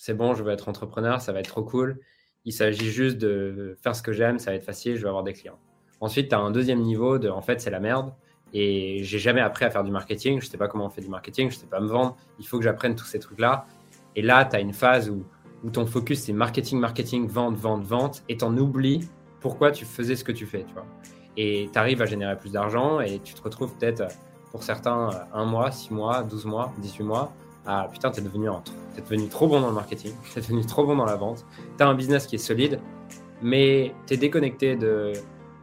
c'est bon, je veux être entrepreneur, ça va être trop cool. Il s'agit juste de faire ce que j'aime, ça va être facile, je vais avoir des clients. Ensuite, tu as un deuxième niveau de en fait, c'est la merde. Et j'ai jamais appris à faire du marketing. Je sais pas comment on fait du marketing, je sais pas me vendre. Il faut que j'apprenne tous ces trucs-là. Et là, tu as une phase où, ton focus, c'est marketing, marketing, vente, vente, vente. Et tu en oublies pourquoi tu faisais ce que tu fais. Et tu arrives à générer plus d'argent et tu te retrouves peut-être, pour certains, un mois, six mois, 12 mois, 18 mois. Ah putain, t'es devenu, es devenu trop bon dans le marketing, t'es devenu trop bon dans la vente. Tu as un business qui est solide, mais tu es déconnecté de,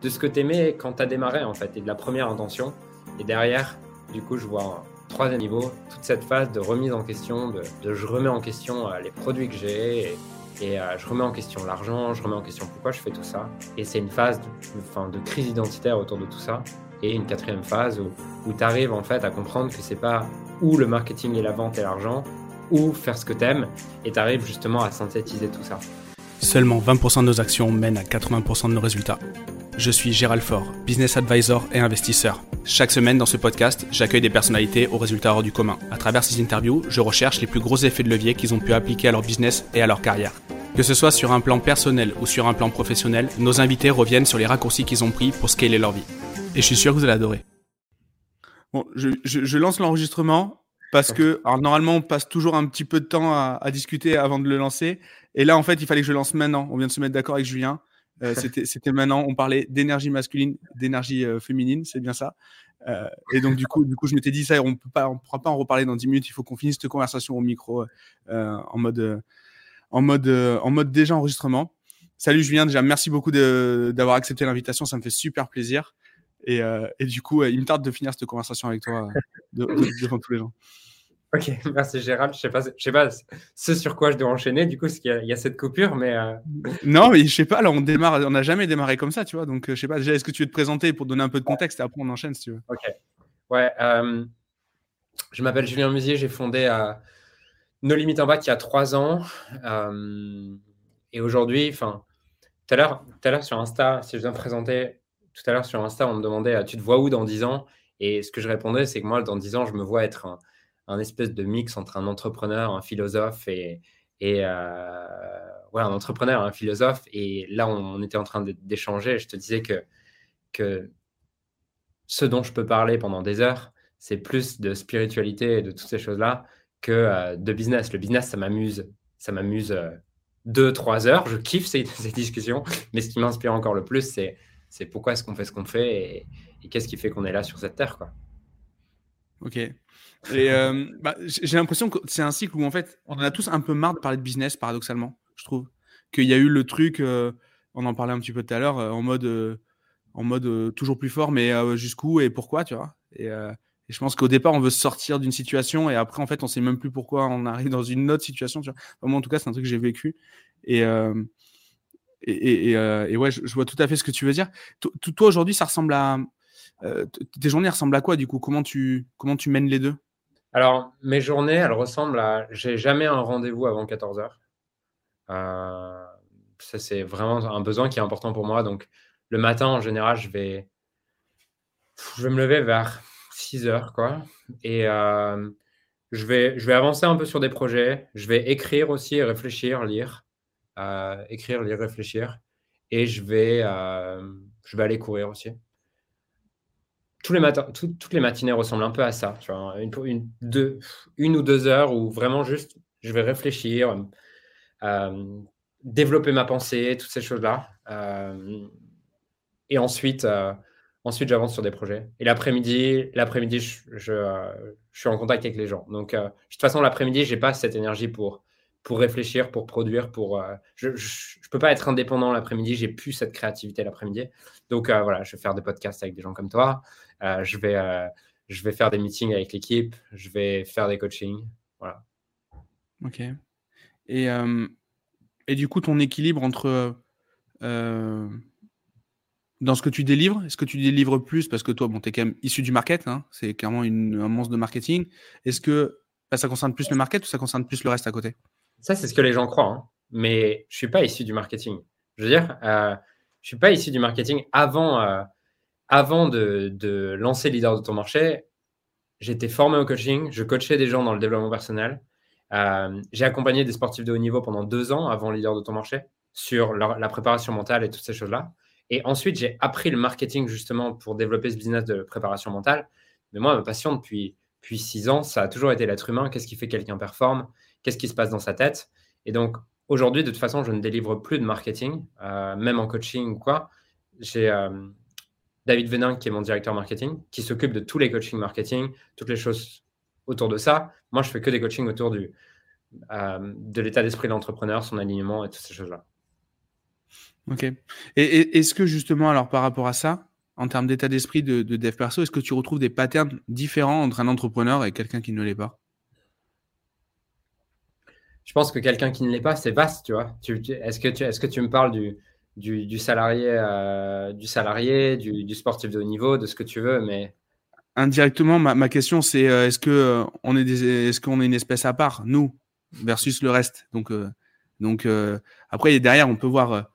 de ce que tu aimais quand tu as démarré en fait et de la première intention. Et derrière, du coup, je vois un troisième niveau, toute cette phase de remise en question, de, je remets en question euh, les produits que j'ai et, euh, je remets en question l'argent, je remets en question pourquoi je fais tout ça. Et c'est une phase de, enfin, de crise identitaire autour de tout ça. Et une quatrième phase où, tu arrives en fait à comprendre que c'est pas où le marketing et la vente et l'argent, ou faire ce que tu aimes, et tu arrives justement à synthétiser tout ça. Seulement 20% de nos actions mènent à 80% de nos résultats. Je suis Gérald Faure, business advisor et investisseur. Chaque semaine dans ce podcast, j'accueille des personnalités aux résultats hors du commun. À travers ces interviews, je recherche les plus gros effets de levier qu'ils ont pu appliquer à leur business et à leur carrière. Que ce soit sur un plan personnel ou sur un plan professionnel, nos invités reviennent sur les raccourcis qu'ils ont pris pour scaler leur vie. Et je suis sûr que vous allez adorer. Bon, je, lance l'enregistrement parce que, alors normalement, on passe toujours un petit peu de temps à, à, discuter avant de le lancer. Et là, en fait, il fallait que je lance maintenant. On vient de se mettre d'accord avec Julien. Euh, c'était maintenant, on parlait d'énergie masculine, d'énergie euh, féminine, c'est bien ça. Euh, et donc, du coup, du coup je m'étais dit ça, on ne pourra pas en reparler dans 10 minutes, il faut qu'on finisse cette conversation au micro en, mode, en, mode, en mode déjà enregistrement. Salut Julien, déjà merci beaucoup d'avoir accepté l'invitation, ça me fait super plaisir. Et, et, du coup, il me tarde de finir cette conversation avec toi devant tous les gens. Ok, merci Gérald. Je sais pas, je sais pas ce sur quoi je dois enchaîner. Du coup, il y, a, cette coupure, mais euh, non, mais je sais pas. Là, on démarre, on n'a jamais démarré comme ça, tu vois. Donc, euh, je sais pas. Déjà, est-ce que tu veux te présenter pour donner un peu de contexte et après on enchaîne, si tu veux? Ok. Ouais. Euh, je m'appelle Julien Musier. J'ai fondé à No Limit Impact il y a trois ans. et aujourd'hui, enfin, tout à l'heure, tout à l'heure sur Insta, si je viens me présenter, tout à l'heure sur Insta, on me demandait, tu te vois où dans dix ans? Et ce que je répondais, c'est que moi, dans dix ans, je me vois être un espèce de mix entre un entrepreneur, un philosophe et, et euh, ouais, un entrepreneur, un philosophe. Et là, on, était en train d'échanger. Je te disais que, que ce dont je peux parler pendant des heures, c'est plus de spiritualité et de toutes ces choses-là que euh, de business. Le business, ça m'amuse. Ça m'amuse euh, deux, trois heures. Je kiffe ces, ces discussions. Mais ce qui m'inspire encore le plus, c'est, c'est pourquoi est-ce qu'on fait ce qu'on fait et, qu'est-ce qui fait qu'on est là sur cette terre. Quoi. Ok. Et euh, bah, j'ai l'impression que c'est un cycle où en fait, on en a tous un peu marre de parler de business, paradoxalement, je trouve. Qu'il y a eu le truc, euh, on en parlait un petit peu tout à l'heure, euh, en mode, en mode toujours plus fort, mais jusqu'où et pourquoi, tu vois. Et, je pense qu'au départ, on veut sortir d'une situation et après, en fait, on sait même plus pourquoi on arrive dans une autre situation, tu vois. moi, en tout cas, c'est un truc que j'ai vécu. Et, et, et, ouais, je, vois tout à fait ce que tu veux dire. Toi, aujourd'hui, ça ressemble à. tes journées ressemblent à quoi, du coup? Comment tu, comment tu mènes les deux? Alors, mes journées, elles ressemblent à. J'ai jamais un rendez-vous avant 14 heures. Euh, ça, c'est vraiment un besoin qui est important pour moi. Donc, le matin, en général, je vais, je vais me lever vers 6 heures, quoi. Et euh, je, vais, je vais avancer un peu sur des projets. Je vais écrire aussi, réfléchir, lire. Euh, écrire, lire, réfléchir. Et je vais, je vais aller courir aussi tous les matins, toutes les matinées ressemblent un peu à ça. Une, une, ou deux heures où vraiment juste je vais réfléchir, euh, développer ma pensée, toutes ces choses-là. Euh, et ensuite, euh, ensuite j'avance sur des projets. Et l'après-midi, l'après-midi, je, je, je, suis en contact avec les gens. Donc, de toute façon, l'après-midi, j'ai pas cette énergie pour pour réfléchir, pour produire, pour. je ne peux pas être indépendant l'après-midi, j'ai plus cette créativité l'après-midi. Donc voilà, je vais faire des podcasts avec des gens comme toi. Euh, je, vais, euh, je vais faire des meetings avec l'équipe, je vais faire des coachings. Voilà. Ok. Et, euh, et du coup, ton équilibre entre dans ce que tu délivres, est-ce que tu délivres plus parce que toi, bon, tu es quand même issu du market, hein, c'est clairement une, un monstre de marketing. Est-ce que bah, ça concerne plus le market ou ça concerne plus le reste à côté? Ça, c'est ce que les gens croient, hein. mais je suis pas issu du marketing. Je veux dire, euh, je suis pas issu du marketing avant avant de, lancer Leader de ton marché, j'étais formé au coaching, je coachais des gens dans le développement personnel j'ai accompagné des sportifs de haut niveau pendant deux ans avant leader de ton marché sur la préparation mentale et toutes ces choses-là. Et ensuite, j'ai appris le marketing justement pour développer ce business de préparation mentale. Mais moi, ma passion depuis, depuis six ans, ça a toujours été l'être humain. Qu'est-ce qui fait que quelqu'un performe? Qu'est-ce qui se passe dans sa tête Et donc, aujourd'hui, de toute façon, je ne délivre plus de marketing, euh, même en coaching ou quoi. J'ai euh, David Venin, qui est mon directeur marketing, qui s'occupe de tous les coachings marketing, toutes les choses autour de ça. Moi, je fais que des coachings autour du, euh, de l'état d'esprit de l'entrepreneur, son alignement et toutes ces choses-là. Ok. Et, est-ce que justement, alors par rapport à ça, en termes d'état d'esprit de, dev perso, est-ce que tu retrouves des patterns différents entre un entrepreneur et quelqu'un qui ne l'est pas? Je pense que quelqu'un qui ne l'est pas, c'est vaste, tu vois. est-ce, que tu, est-ce me parles du, du, salarié, euh, du, salarié du, sportif de haut niveau, de ce que tu veux, mais indirectement, ma, question c'est euh, est-ce euh, on est est-ce qu'on est une espèce à part, nous, versus le reste? Donc, après derrière, on peut voir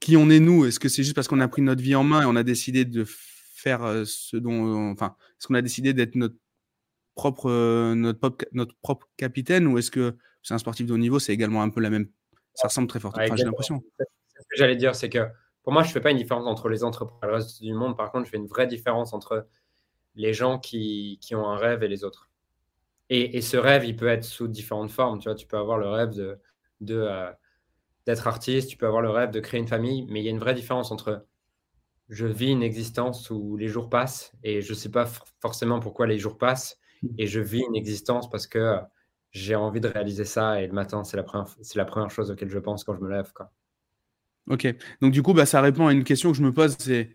qui on est nous Est-ce que c'est juste parce qu'on a pris notre vie en main et on a décidé de faire euh, ce dont, enfin, est-ce qu'on a décidé d'être notre propre, euh, notre propre capitaine ou est-ce que c'est un sportif de haut niveau C'est également un peu la même. Ça ressemble très fortement. j'ai l'impression. Ce que j'allais dire, c'est que pour moi, je fais pas une différence entre les entrepreneurs et le reste du monde. Par contre, je fais une vraie différence entre les gens qui, qui ont un rêve et les autres. Et, et, ce rêve, il peut être sous différentes formes. Tu vois, tu peux avoir le rêve de, de euh, d'être artiste, tu peux avoir le rêve de créer une famille, mais il y a une vraie différence entre je vis une existence où les jours passent et je ne sais pas forcément pourquoi les jours passent et je vis une existence parce que j'ai envie de réaliser ça et le matin, c'est la première, c'est la première chose auquel je pense quand je me lève. Quoi. Ok, donc du coup, bah, ça répond à une question que je me pose, c'est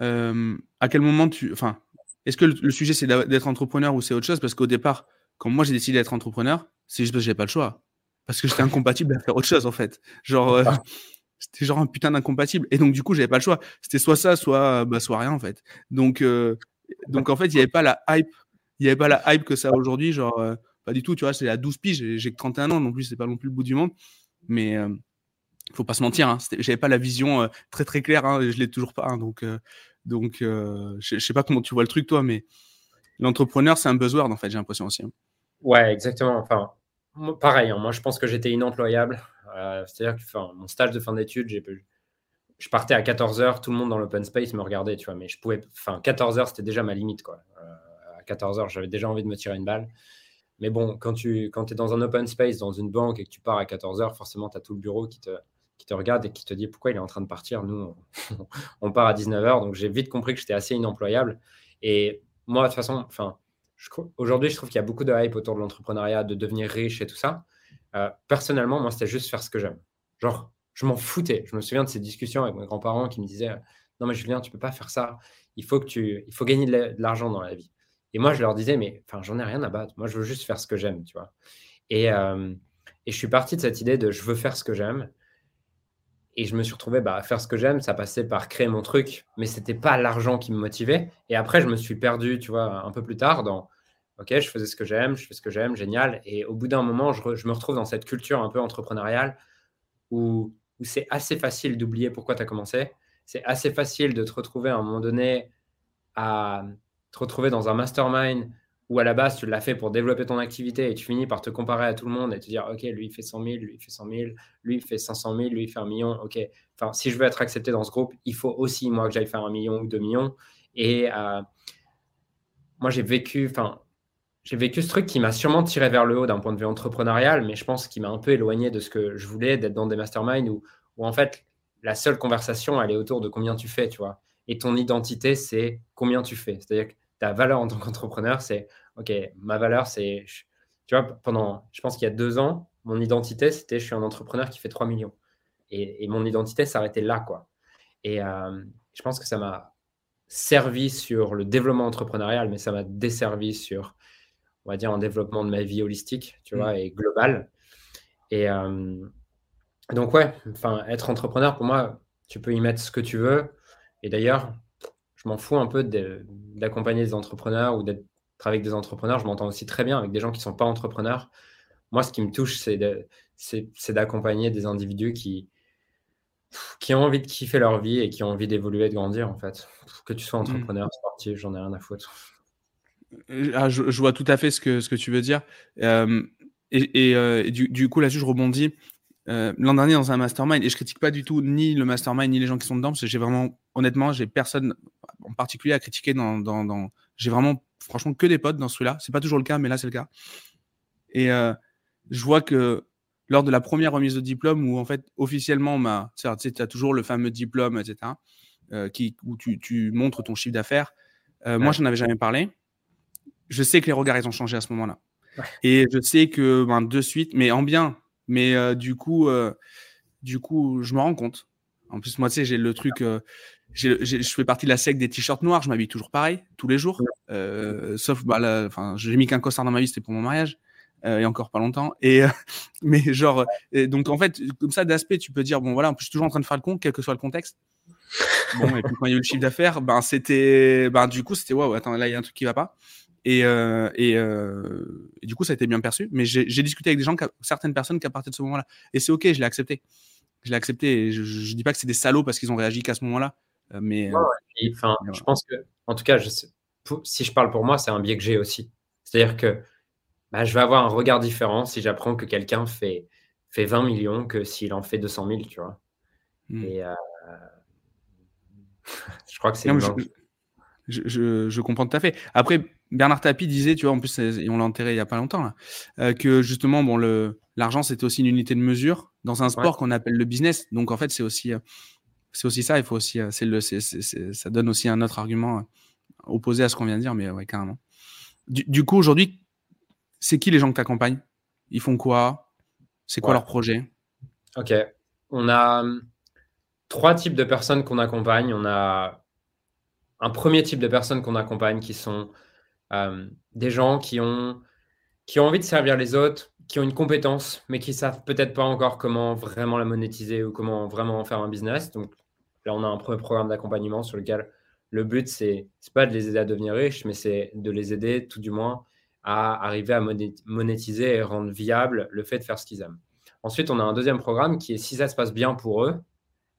euh, à quel moment tu... Enfin, est-ce que le, sujet c'est d'être entrepreneur ou c'est autre chose? Parce qu'au départ, quand moi j'ai décidé d'être entrepreneur, c'est juste parce que j'ai pas le choix parce que j'étais incompatible à faire autre chose en fait. Genre, euh, c'était genre un putain d'incompatible. Et donc du coup, j'avais pas le choix. C'était soit ça, soit bah, soit rien en fait. Donc euh, donc en fait, il y avait pas la hype, il y avait pas la hype que ça aujourd'hui. Genre euh, pas du tout. Tu vois, c'est à 12 piges. J'ai que 31 ans, non plus, c'est pas non plus le bout du monde. Mais faut pas se mentir. Hein, j'avais pas la vision très très claire. Hein, je l'ai toujours pas. Hein, donc donc je, sais pas comment tu vois le truc toi, mais l'entrepreneur c'est un buzzword en fait. J'ai l'impression aussi. Hein. Ouais, exactement. Enfin, pareil, hein, moi je pense que j'étais inemployable. Euh, c'est-à-dire que mon stage de fin d'études, je partais à 14h, tout le monde dans l'open space me regardait, tu vois, mais je pouvais, enfin 14h c'était déjà ma limite, quoi. Euh, 14h, j'avais déjà envie de me tirer une balle. Mais bon, quand tu quand es dans un open space, dans une banque et que tu pars à 14h, forcément, tu as tout le bureau qui te, qui te regarde et qui te dit pourquoi il est en train de partir. Nous, on, part à 19h. Donc, j'ai vite compris que j'étais assez inemployable. Et moi, de toute façon, enfin, Aujourd'hui, je trouve qu'il y a beaucoup de hype autour de l'entrepreneuriat, de devenir riche et tout ça. Euh, personnellement, moi, c'était juste faire ce que j'aime. Genre, je m'en foutais. Je me souviens de ces discussions avec mes grands-parents qui me disaient Non, mais Julien, tu peux pas faire ça. Il faut, que tu... Il faut gagner de l'argent dans la vie. Et moi, je leur disais Mais enfin, j'en ai rien à battre. Moi, je veux juste faire ce que j'aime, tu vois. Et, euh, et je suis parti de cette idée de je veux faire ce que j'aime. Et je me suis retrouvé bah, faire ce que j'aime. Ça passait par créer mon truc, mais c'était pas l'argent qui me motivait. Et après, je me suis perdu, tu vois, un peu plus tard dans OK, je faisais ce que j'aime, je fais ce que j'aime, génial. Et au bout d'un moment, je, me retrouve dans cette culture un peu entrepreneuriale où, c'est assez facile d'oublier pourquoi tu as commencé. C'est assez facile de te retrouver à un moment donné à te retrouver dans un mastermind où à la base tu l'as fait pour développer ton activité et tu finis par te comparer à tout le monde et te dire ok lui il fait 100 000, lui il fait 100 000, lui il fait 500 000, lui il fait un million, ok. Enfin si je veux être accepté dans ce groupe, il faut aussi moi que j'aille faire un million ou deux millions. Et euh, moi j'ai vécu, enfin j'ai vécu ce truc qui m'a sûrement tiré vers le haut d'un point de vue entrepreneurial, mais je pense qu'il m'a un peu éloigné de ce que je voulais, d'être dans des masterminds où, où, en fait, la seule conversation, elle est autour de combien tu fais, tu vois. Et ton identité, c'est combien tu fais. C'est-à-dire que ta valeur en tant qu'entrepreneur, c'est, OK, ma valeur, c'est, tu vois, pendant, je pense qu'il y a deux ans, mon identité, c'était, je suis un entrepreneur qui fait 3 millions. Et, et mon identité s'arrêtait là, quoi. Et euh, je pense que ça m'a servi sur le développement entrepreneurial, mais ça m'a desservi sur on va dire, en développement de ma vie holistique, tu vois, mm. et globale. Et euh, donc, ouais, enfin, être entrepreneur, pour moi, tu peux y mettre ce que tu veux. Et d'ailleurs, je m'en fous un peu d'accompagner des entrepreneurs ou d'être avec des entrepreneurs. Je m'entends aussi très bien avec des gens qui ne sont pas entrepreneurs. Moi, ce qui me touche, c'est d'accompagner des individus qui, qui ont envie de kiffer leur vie et qui ont envie d'évoluer, de grandir, en fait. Que tu sois mm. entrepreneur, sportif, j'en ai rien à foutre. Ah, je, vois tout à fait ce que, ce que tu veux dire. et, du, coup, là-dessus, je rebondis. L'an dernier, dans un mastermind, et je critique pas du tout ni le mastermind ni les gens qui sont dedans, parce que j'ai vraiment, honnêtement, j'ai personne en particulier à critiquer dans. dans, dans... J'ai vraiment, franchement, que des potes dans celui-là. C'est pas toujours le cas, mais là, c'est le cas. Et je vois que lors de la première remise de diplôme, où en fait, officiellement, tu as toujours le fameux diplôme, etc., euh, qui, où tu, tu, montres ton chiffre d'affaires. Euh, Moi, je n'en avais jamais parlé. Je sais que les regards, ils ont changé à ce moment-là. Et je sais que ben, de suite, mais en bien, mais euh, du coup, euh, du coup, je me rends compte. En plus, moi, tu sais, j'ai le truc. je fais partie de la secte des t-shirts noirs. Je m'habille toujours pareil, tous les jours. sauf, bah, enfin, j'ai mis qu'un costard dans ma vie, c'était pour mon mariage. Euh, et encore pas longtemps. Et euh, mais genre, donc en fait, comme ça d'aspect, tu peux dire bon voilà, je suis toujours en train de faire le con, quel que soit le contexte. Bon, et puis quand il y a eu le chiffre d'affaires, ben c'était, ben du coup c'était waouh, attends là il y a un truc qui va pas. Et, euh, et, euh, et, du coup, ça a été bien perçu. Mais j'ai discuté avec des gens, certaines personnes qui à partir de ce moment-là. Et c'est OK, je l'ai accepté. Je l'ai accepté. Et je, je, dis pas que c'est des salauds parce qu'ils ont réagi qu'à ce moment-là. Mais, enfin, je pense que, en tout cas, je sais, si je parle pour moi, c'est un biais que j'ai aussi. C'est-à-dire que bah, je vais avoir un regard différent si j'apprends que quelqu'un fait, fait 20 millions que s'il en fait 200 000, tu vois. Hmm. Et euh, je crois que c'est. Je, je, je, comprends tout à fait. Après, Bernard Tapie disait, tu vois, en plus, on l'a enterré il n'y a pas longtemps, là, euh, que justement, bon, le, l'argent, c'était aussi une unité de mesure dans un sport qu'on appelle le business. Donc, en fait, c'est aussi, euh, c'est aussi ça. Il faut aussi, c'est le, c'est, ça donne aussi un autre argument opposé à ce qu'on vient de dire, mais ouais, carrément. Du, du coup, aujourd'hui, c'est qui les gens que tu accompagnes Ils font quoi? C'est quoi leur projet? Ok. On a hum, trois types de personnes qu'on accompagne. On a un premier type de personnes qu'on accompagne qui sont hum, des gens qui ont, qui ont envie de servir les autres, qui ont une compétence, mais qui savent peut-être pas encore comment vraiment la monétiser ou comment vraiment faire un business. Donc là, on a un premier programme d'accompagnement sur lequel le but, c'est pas de les aider à devenir riches, mais c'est de les aider tout du moins à arriver à monétiser et rendre viable le fait de faire ce qu'ils aiment. Ensuite, on a un deuxième programme qui est si ça se passe bien pour eux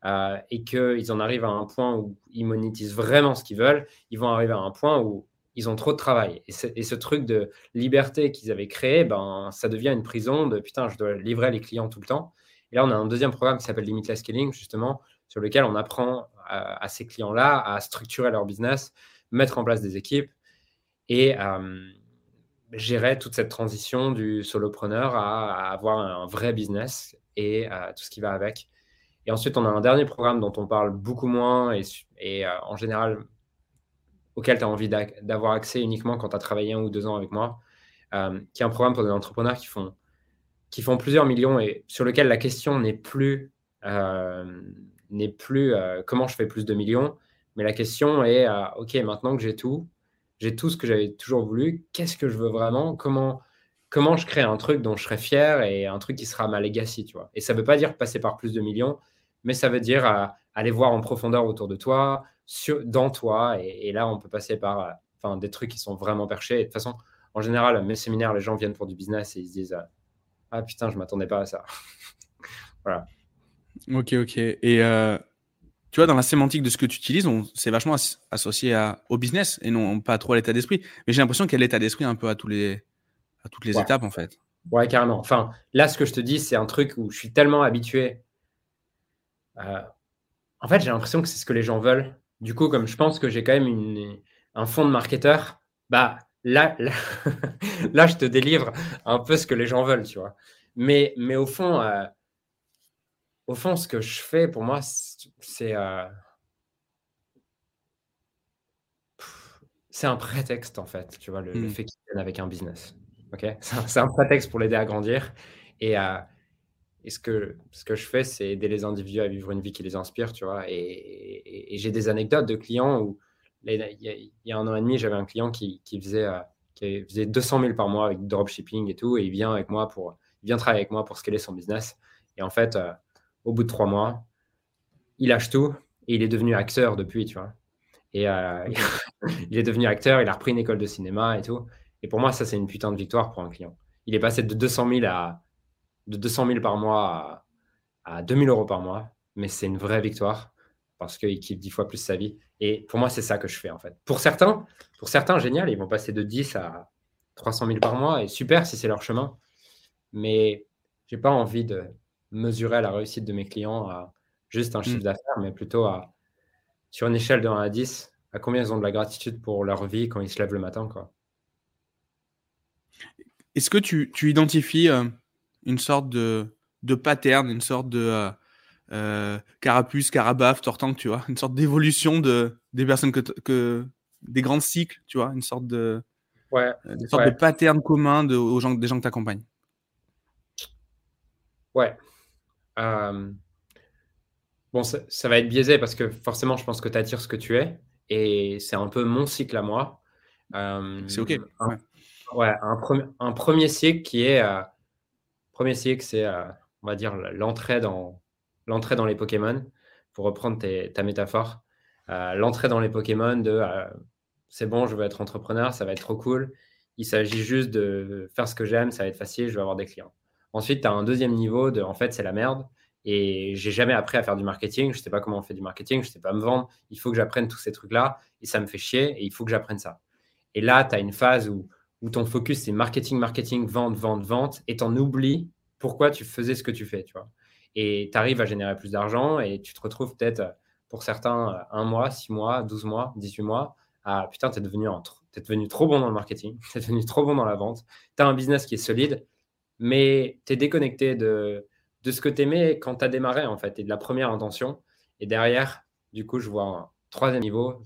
euh, et qu'ils en arrivent à un point où ils monétisent vraiment ce qu'ils veulent, ils vont arriver à un point où ils ont trop de travail. Et, ce truc de liberté qu'ils avaient créé, ben, ça devient une prison de putain, je dois livrer les clients tout le temps. Et là, on a un deuxième programme qui s'appelle Limitless Scaling, justement, sur lequel on apprend à, à ces clients-là à structurer leur business, mettre en place des équipes et, euh, gérer toute cette transition du solopreneur à, avoir un vrai business et à tout ce qui va avec. Et ensuite, on a un dernier programme dont on parle beaucoup moins et, euh, en général auquel tu as envie d'avoir accès uniquement quand tu as travaillé un ou deux ans avec moi, euh, qui est un programme pour des entrepreneurs qui font, qui font plusieurs millions et sur lequel la question n'est plus, euh, n'est plus comment je fais plus de millions, mais la question est, OK, maintenant que j'ai tout, j'ai tout ce que j'avais toujours voulu. Qu'est-ce que je veux vraiment Comment comment je crée un truc dont je serais fier et un truc qui sera ma legacy, tu vois. Et ça ne veut pas dire passer par plus de millions, mais ça veut dire euh, aller voir en profondeur autour de toi, sur, dans toi. Et, là, on peut passer par euh, enfin, des trucs qui sont vraiment perchés. Et de toute façon, en général, mes séminaires, les gens viennent pour du business et ils se disent euh, Ah putain, je ne m'attendais pas à ça. voilà. Ok, ok. Et tu vois, dans la sémantique de ce que tu utilises, on c'est vachement associé à, au business et non pas trop à l'état d'esprit. Mais j'ai l'impression qu'il y a l'état d'esprit un peu à, tous les, à toutes les étapes, en fait. Ouais, carrément. Enfin, là, ce que je te dis, c'est un truc où je suis tellement habitué. Euh, en fait, j'ai l'impression que c'est ce que les gens veulent. Du coup, comme je pense que j'ai quand même une, un fond de marketeur, bah là, là, je te délivre un peu ce que les gens veulent, tu vois. Mais, mais au fond, euh, au fond, ce que je fais pour moi, c'est euh, c'est un prétexte en fait, tu vois, le, mmh. fait qu'ils viennent avec un business. Ok, c'est un, prétexte pour l'aider à grandir. Et, euh, et, ce, que, ce que je fais, c'est aider les individus à vivre une vie qui les inspire, tu vois. Et, j'ai des anecdotes de clients où il y, a un an et demi, j'avais un client qui, qui faisait, euh, qui faisait 200 000 par mois avec dropshipping et tout, et il vient avec moi pour, il vient travailler avec moi pour scaler son business. Et en fait, au bout de trois mois, il lâche tout et il est devenu acteur depuis, tu vois. Et euh, il est devenu acteur, il a repris une école de cinéma et tout. Et pour moi, ça, c'est une putain de victoire pour un client. Il est passé de 200 000, à, de 200 000 par mois à, à 2000 euros par mois, mais c'est une vraie victoire. parce qu'il kiffe dix fois plus sa vie. Et pour moi, c'est ça que je fais en fait. Pour certains, pour certains, génial, ils vont passer de 10 à 300 000 par mois et super si c'est leur chemin. Mais j'ai pas envie de mesurer la réussite de mes clients à juste un chiffre mm. d'affaires, mais plutôt à sur une échelle de 1 à 10, à combien ils ont de la gratitude pour leur vie quand ils se lèvent le matin. Quoi. Est-ce que tu, tu identifies euh, une sorte de, de pattern, une sorte de euh, euh, carapuce, carabaf, tortank, tu vois, une sorte d'évolution de, des personnes que, que des grands cycles, tu vois, une sorte de, ouais, une sorte de pattern commun de, aux gens, des gens que tu accompagnes. Ouais. Bon, ça, va être biaisé parce que forcément, je pense que tu attires ce que tu es. Et c'est un peu mon cycle à moi. c'est OK. Ouais, un, un, premier cycle qui est. premier cycle, c'est, on va dire, l'entrée dans, l'entrée dans les Pokémon, pour reprendre ta métaphore, euh, l'entrée dans les Pokémon de euh, c'est bon, je veux être entrepreneur, ça va être trop cool. Il s'agit juste de faire ce que j'aime, ça va être facile, je vais avoir des clients. Ensuite, tu as un deuxième niveau de en fait, c'est la merde. Et j'ai jamais appris à faire du marketing. Je sais pas comment on fait du marketing. Je sais pas me vendre. Il faut que j'apprenne tous ces trucs-là. Et ça me fait chier. Et il faut que j'apprenne ça. Et là, tu as une phase où, où ton focus, c'est marketing, marketing, vente, vente, vente. Et tu en oublies pourquoi tu faisais ce que tu fais. Et tu arrives à générer plus d'argent et tu te retrouves peut-être pour certains un mois, six mois, 12 mois, 18 mois. Ah putain, tu es devenu, devenu trop bon dans le marketing, tu es devenu trop bon dans la vente, tu as un business qui est solide, mais tu es déconnecté de, ce que tu aimais quand tu as démarré en fait et de la première intention. Et derrière, du coup, je vois un troisième niveau,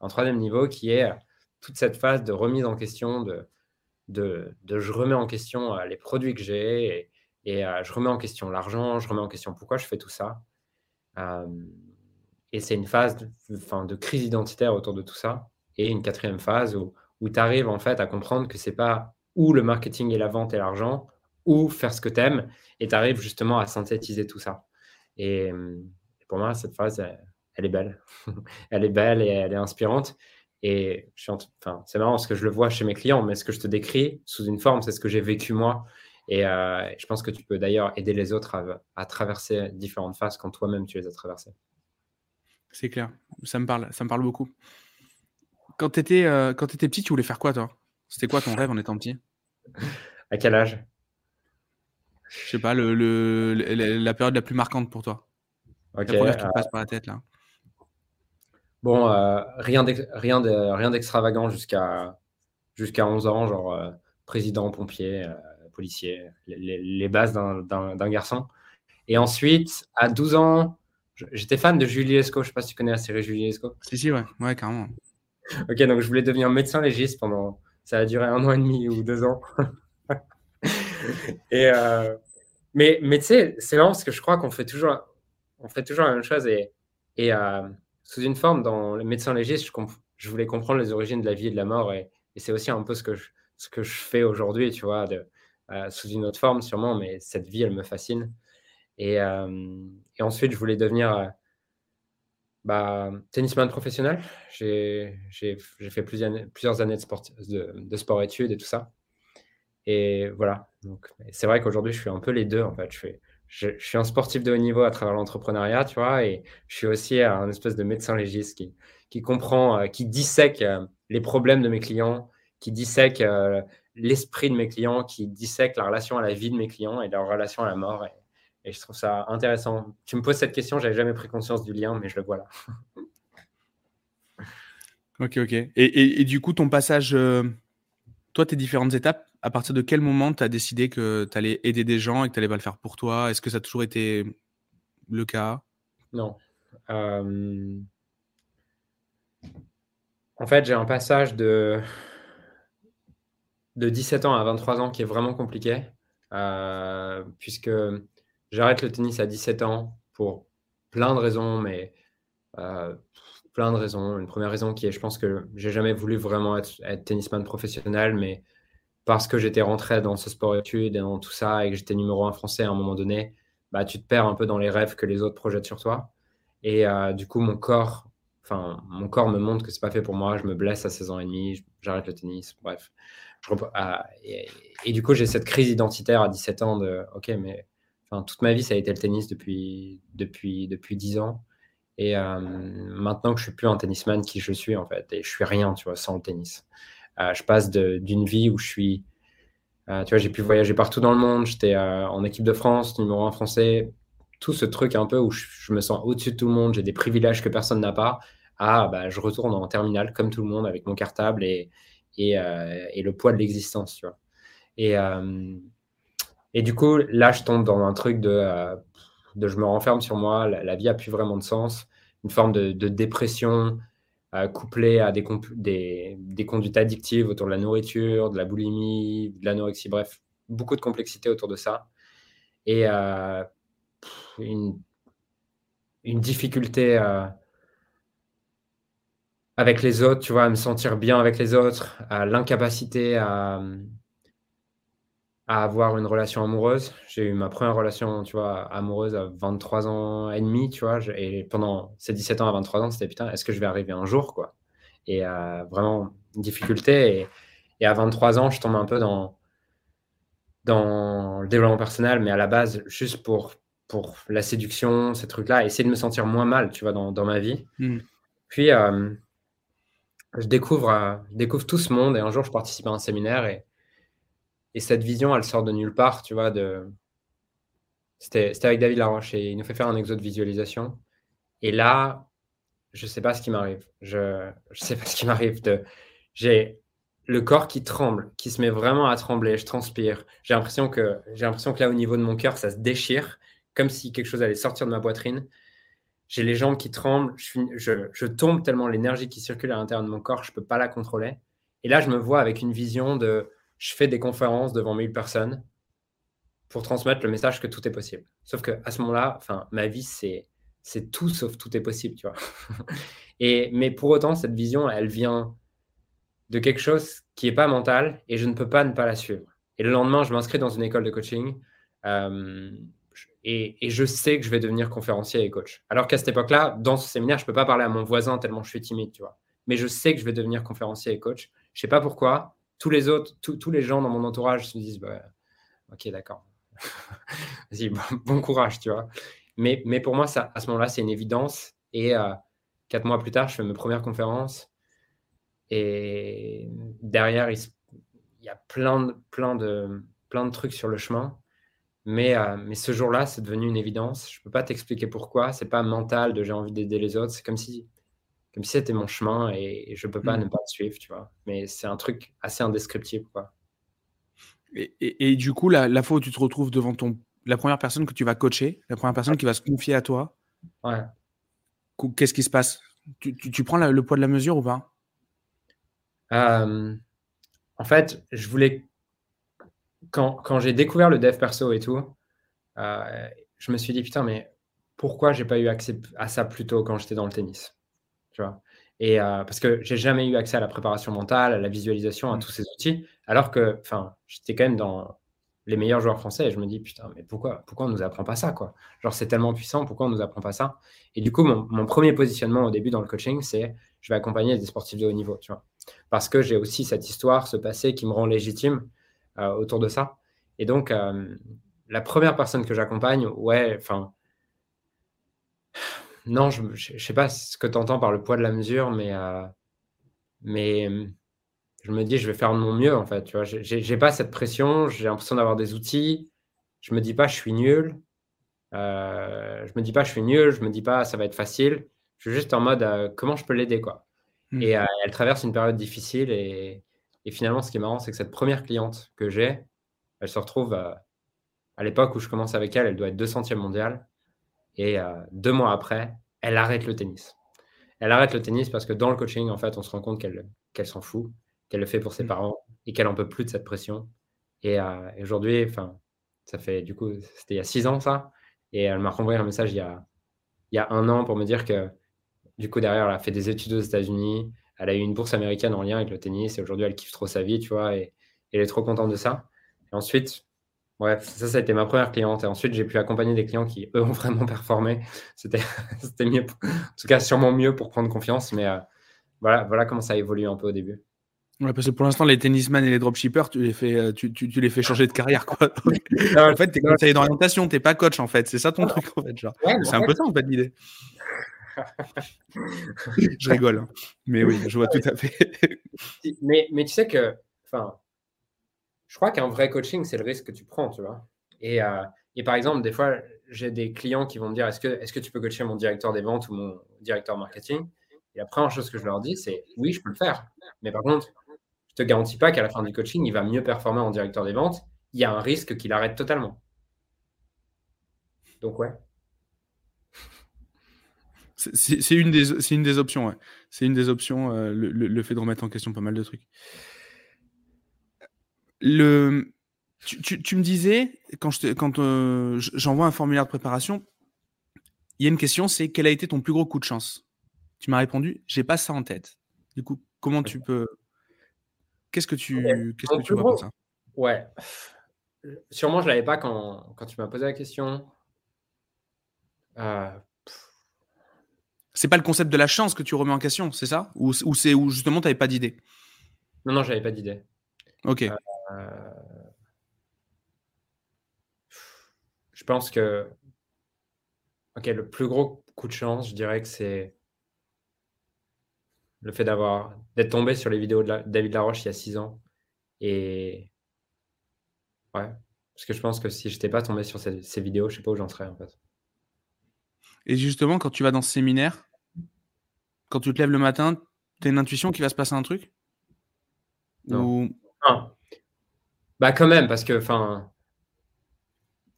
un troisième niveau qui est toute cette phase de remise en question, de, je remets en question euh, les produits que j'ai et, euh, je remets en question l'argent, je remets en question pourquoi je fais tout ça. Euh, et c'est une phase de, de crise identitaire autour de tout ça. Et une quatrième phase où, tu arrives en fait à comprendre que c'est pas où le marketing et la vente et l'argent, ou faire ce que tu aimes. Et tu arrives justement à synthétiser tout ça. Et, pour moi, cette phase, elle, est belle. elle est belle et elle est inspirante. Et enfin, c'est marrant parce que je le vois chez mes clients, mais ce que je te décris sous une forme, c'est ce que j'ai vécu moi. Et euh, je pense que tu peux d'ailleurs aider les autres à, traverser différentes phases quand toi-même tu les as traversées. C'est clair, ça me parle, ça me parle beaucoup. Quand tu étais, euh, étais petit, tu voulais faire quoi toi? C'était quoi ton rêve en étant petit? À quel âge? Je sais pas, le, la période la plus marquante pour toi. la première qui te passe par la tête là. Bon, euh, rien d'extravagant jusqu'à jusqu'à 11 ans, genre président, pompier, policier, les, bases d'un garçon. Et ensuite, à 12 ans, j'étais fan de Julie Lescaut. Je sais pas si tu connais la série Julie Lescaut. Si, si, ouais, ouais, carrément. ok, donc je voulais devenir médecin légiste pendant. Ça a duré un an et demi ou deux ans. et, euh, mais mais tu sais, c'est marrant parce que je crois qu'on fait toujours, on fait toujours la même chose et, et euh, sous une forme, dans le médecin légiste, je, voulais comprendre les origines de la vie et de la mort et, c'est aussi un peu ce que je, fais aujourd'hui, tu vois, de, euh, sous une autre forme sûrement, mais cette vie, elle me fascine. Et, euh, ensuite, je voulais devenir euh, bah, tennisman professionnel. J'ai fait plusieurs, années de sport, de, sport-études et tout ça. Et voilà. C'est vrai qu'aujourd'hui, je suis un peu les deux. En fait, je, suis un sportif de haut niveau à travers l'entrepreneuriat, tu vois, et je suis aussi un espèce de médecin légiste qui, comprend, qui dissèque les problèmes de mes clients, qui dissèque l'esprit de mes clients, qui dissèque la relation à la vie de mes clients et leur relation à la mort. Et, je trouve ça intéressant. Tu me poses cette question, j'avais jamais pris conscience du lien, mais je le vois là. ok, ok. Et, du coup, ton passage, euh, toi, tes différentes étapes, à partir de quel moment tu as décidé que tu allais aider des gens et que tu n'allais pas le faire pour toi? Est-ce que ça a toujours été le cas? Non. Euh, en fait, j'ai un passage de de 17 ans à 23 ans qui est vraiment compliqué, euh, puisque j'arrête le tennis à 17 ans pour plein de raisons, mais euh, plein de raisons. Une première raison qui est, je pense que j'ai jamais voulu vraiment être, tennisman professionnel, mais parce que j'étais rentré dans ce sport-études et dans tout ça et que j'étais numéro un français à un moment donné, bah, tu te perds un peu dans les rêves que les autres projettent sur toi. Et euh, du coup, mon corps, enfin, mon corps me montre que c'est pas fait pour moi. Je me blesse à 16 ans et demi, j'arrête le tennis, bref. Ah, et, du coup, j'ai cette crise identitaire à 17 ans de OK, mais toute ma vie, ça a été le tennis depuis, depuis, depuis 10 ans. Et maintenant que je suis plus un tennisman qui je suis, en fait, et je suis rien, tu vois, sans le tennis. je passe d'une vie où je suis tu vois, j'ai pu voyager partout dans le monde. J'étais en équipe de France, numéro un français. Tout ce truc un peu où je, me sens au-dessus de tout le monde, j'ai des privilèges que personne n'a pas. Ah, bah, je retourne en terminale comme tout le monde avec mon cartable et, et, et le poids de l'existence, tu vois. Et, et du coup, là, je tombe dans un truc de, de je me renferme sur moi, la, vie a plus vraiment de sens, une forme de, de dépression, euh, couplé à des, des, des, conduites addictives autour de la nourriture, de la boulimie, de l'anorexie, bref, beaucoup de complexité autour de ça. Et euh, une, une, difficulté euh, avec les autres, tu vois, à me sentir bien avec les autres, à l'incapacité à, à avoir une relation amoureuse. J'ai eu ma première relation, tu vois, amoureuse à 23 ans et demi, tu vois, et pendant ces 17 ans à 23 ans, c'était putain, est-ce que je vais arriver un jour, quoi? Et euh, vraiment, difficulté. Et, et, à 23 ans, je tombe un peu dans, dans le développement personnel, mais à la base, juste pour, pour la séduction, ces trucs-là, essayer de me sentir moins mal, tu vois, dans, dans ma vie. Hmm. Puis, euh, je, découvre, euh, je découvre tout ce monde, et un jour, je participe à un séminaire, et et cette vision, elle sort de nulle part, tu vois. De... C'était avec David Laroche et il nous fait faire un exo de visualisation. Et là, je ne sais pas ce qui m'arrive. Je ne sais pas ce qui m'arrive. De... J'ai le corps qui tremble, qui se met vraiment à trembler. Je transpire. J'ai l'impression que, j'ai que là, au niveau de mon cœur, ça se déchire, comme si quelque chose allait sortir de ma poitrine. J'ai les jambes qui tremblent. Je, je, je tombe tellement l'énergie qui circule à l'intérieur de mon corps, je ne peux pas la contrôler. Et là, je me vois avec une vision de je fais des conférences devant 1000 personnes pour transmettre le message que tout est possible. Sauf que à ce moment-là, enfin, ma vie, c'est c'est tout sauf tout est possible, tu vois. et mais pour autant, cette vision, elle vient de quelque chose qui est pas mental et je ne peux pas ne pas la suivre. Et le lendemain, je m'inscris dans une école de coaching euh, et, et, je sais que je vais devenir conférencier et coach. Alors qu'à cette époque-là, dans ce séminaire, je peux pas parler à mon voisin tellement je suis timide, tu vois. Mais je sais que je vais devenir conférencier et coach. Je sais pas pourquoi tous les autres, tous les gens dans mon entourage se disent bah, Ok, d'accord. Vas-y, bon, courage, tu vois. Mais, pour moi, ça, à ce moment-là, c'est une évidence. Et euh, quatre mois plus tard, je fais mes premières conférences. Et derrière, il, y a plein de, trucs sur le chemin. Mais, euh, mais ce jour-là, c'est devenu une évidence. Je ne peux pas t'expliquer pourquoi. C'est pas mental de j'ai envie d'aider les autres. C'est comme si comme si c'était mon chemin et, je peux pas ne mmh. pas le suivre, tu vois. Mais c'est un truc assez indescriptible, quoi. Et, du coup, la, fois où tu te retrouves devant ton, la première personne que tu vas coacher, la première personne qui va se confier à toi, ouais. qu'est-ce qui se passe? Tu, prends le poids de la mesure ou pas? En fait, je voulais. Quand, quand j'ai découvert le dev perso et tout, euh, je me suis dit, putain, mais pourquoi j'ai pas eu accès à ça plus tôt quand j'étais dans le tennis? Tu vois. Et euh, parce que j'ai jamais eu accès à la préparation mentale, à la visualisation, à mmh. tous ces outils, alors que, enfin, j'étais quand même dans les meilleurs joueurs français et je me dis putain, mais pourquoi, pourquoi on nous apprend pas ça, quoi? Genre, c'est tellement puissant, pourquoi on nous apprend pas ça? Et du coup, mon, premier positionnement au début dans le coaching, c'est je vais accompagner des sportifs de haut niveau, tu vois, parce que j'ai aussi cette histoire, ce passé qui me rend légitime euh, autour de ça. Et donc, euh, la première personne que j'accompagne, ouais, enfin, non, je ne sais pas ce que tu entends par le poids de la mesure, mais, euh, mais je me dis, je vais faire de mon mieux, en fait. Tu vois, j'ai pas cette pression, j'ai l'impression d'avoir des outils. Je me dis pas, je suis nul. Euh, je me dis pas, je suis nul. Je me dis pas, ça va être facile. Je suis juste en mode, euh, comment je peux l'aider, quoi. Mmh. Et elle traverse une période difficile. Et, et, finalement, ce qui est marrant, c'est que cette première cliente que j'ai, elle se retrouve à l'époque où je commence avec elle, elle doit être 200e mondiale. Et euh, deux mois après, elle arrête le tennis. Elle arrête le tennis parce que dans le coaching, en fait, on se rend compte qu'elle s'en fout, qu'elle le fait pour ses mm. parents et qu'elle en peut plus de cette pression. Et, euh, aujourd'hui, enfin, ça fait du coup, c'était il y a six ans ça. Et elle m'a renvoyé un message il y, a, il y a un an pour me dire que du coup, derrière, elle a fait des études aux États-Unis. Elle a eu une bourse américaine en lien avec le tennis. Et aujourd'hui, elle kiffe trop sa vie, tu vois. Et, et elle est trop contente de ça. Et ensuite, Ouais, ça, ça a été ma première cliente. Et ensuite, j'ai pu accompagner des clients qui, eux, ont vraiment performé. C'était mieux, en tout cas, sûrement mieux pour prendre confiance. Mais euh, voilà, voilà comment ça a évolué un peu au début. Ouais, parce que pour l'instant, les tennisman et les dropshippers, tu les fais, euh, tu, tu, tu les fais changer de carrière, quoi. en fait, tu es conseiller d'orientation, tu n'es pas coach, en fait. C'est ça ton truc, en fait. c'est un peu ça, en fait, l'idée. je rigole, hein. mais oui, je vois tout à fait. mais, mais tu sais que, enfin, je crois qu'un vrai coaching, c'est le risque que tu prends, tu vois. Et, euh, et par exemple, des fois, j'ai des clients qui vont me dire est-ce que, est que tu peux coacher mon directeur des ventes ou mon directeur marketing? Et la première chose que je leur dis, c'est oui, je peux le faire. Mais par contre, je te garantis pas qu'à la fin du coaching, il va mieux performer en directeur des ventes. Il y a un risque qu'il arrête totalement. Donc, ouais. C'est une, des, une des options, ouais. C'est une des options, euh, le, fait de remettre en question pas mal de trucs. Le, tu, me disais, quand euh, j'envoie un formulaire de préparation, il y a une question, c'est quel a été ton plus gros coup de chance? Tu m'as répondu, j'ai pas ça en tête. Du coup, comment tu peux... Qu'est-ce que tu, qu'est-ce que tu vois ça? Ouais. Sûrement, je l'avais pas quand, quand tu m'as posé la question. Euh, c'est pas le concept de la chance que tu remets en question, c'est ça? Ou, c'est où justement tu n'avais pas d'idée? Non, non, j'avais pas d'idée. Ok. Euh, je pense que ok, le plus gros coup de chance, je dirais que c'est le fait d'avoir d'être tombé sur les vidéos de David Laroche il y a six ans. Et ouais, parce que je pense que si je n'étais pas tombé sur ces, ces vidéos, je sais pas où j'en serais en fait. Et justement, quand tu vas dans ce séminaire, quand tu te lèves le matin, tu as une intuition qu'il va se passer un truc? Non. Bah quand même, parce que, enfin...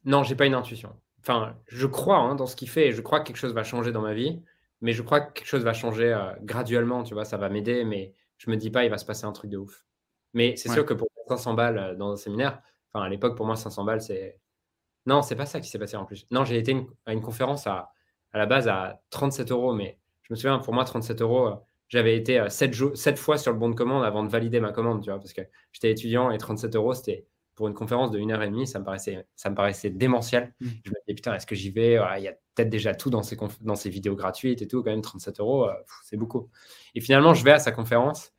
Non, j'ai pas une intuition. Enfin, je crois hein, dans ce qu'il fait et je crois que quelque chose va changer dans ma vie, mais je crois que quelque chose va changer euh, graduellement, tu vois, ça va m'aider, mais je me dis pas, il va se passer un truc de ouf. Mais c'est sûr que pour 500 balles euh, dans un séminaire, enfin, à l'époque, pour moi, 500 balles, c'est... Non, c'est pas ça qui s'est passé en plus. Non, j'ai été à une conférence à à la base à 37 euros. Mais je me souviens, pour moi, 37 euros, euh, j'avais été 7, euh, fois sur le bon de commande avant de valider ma commande, tu vois, parce que j'étais étudiant et 37 euros, c'était pour une conférence de 1h30, ça me paraissait, ça me paraissait démentiel. Mmh. Je me disais, putain, est-ce que j'y vais? Il y a peut-être déjà tout dans ces, dans ces vidéos gratuites et tout, quand même, 37 euros, euh, c'est beaucoup. Et finalement, je vais à sa conférence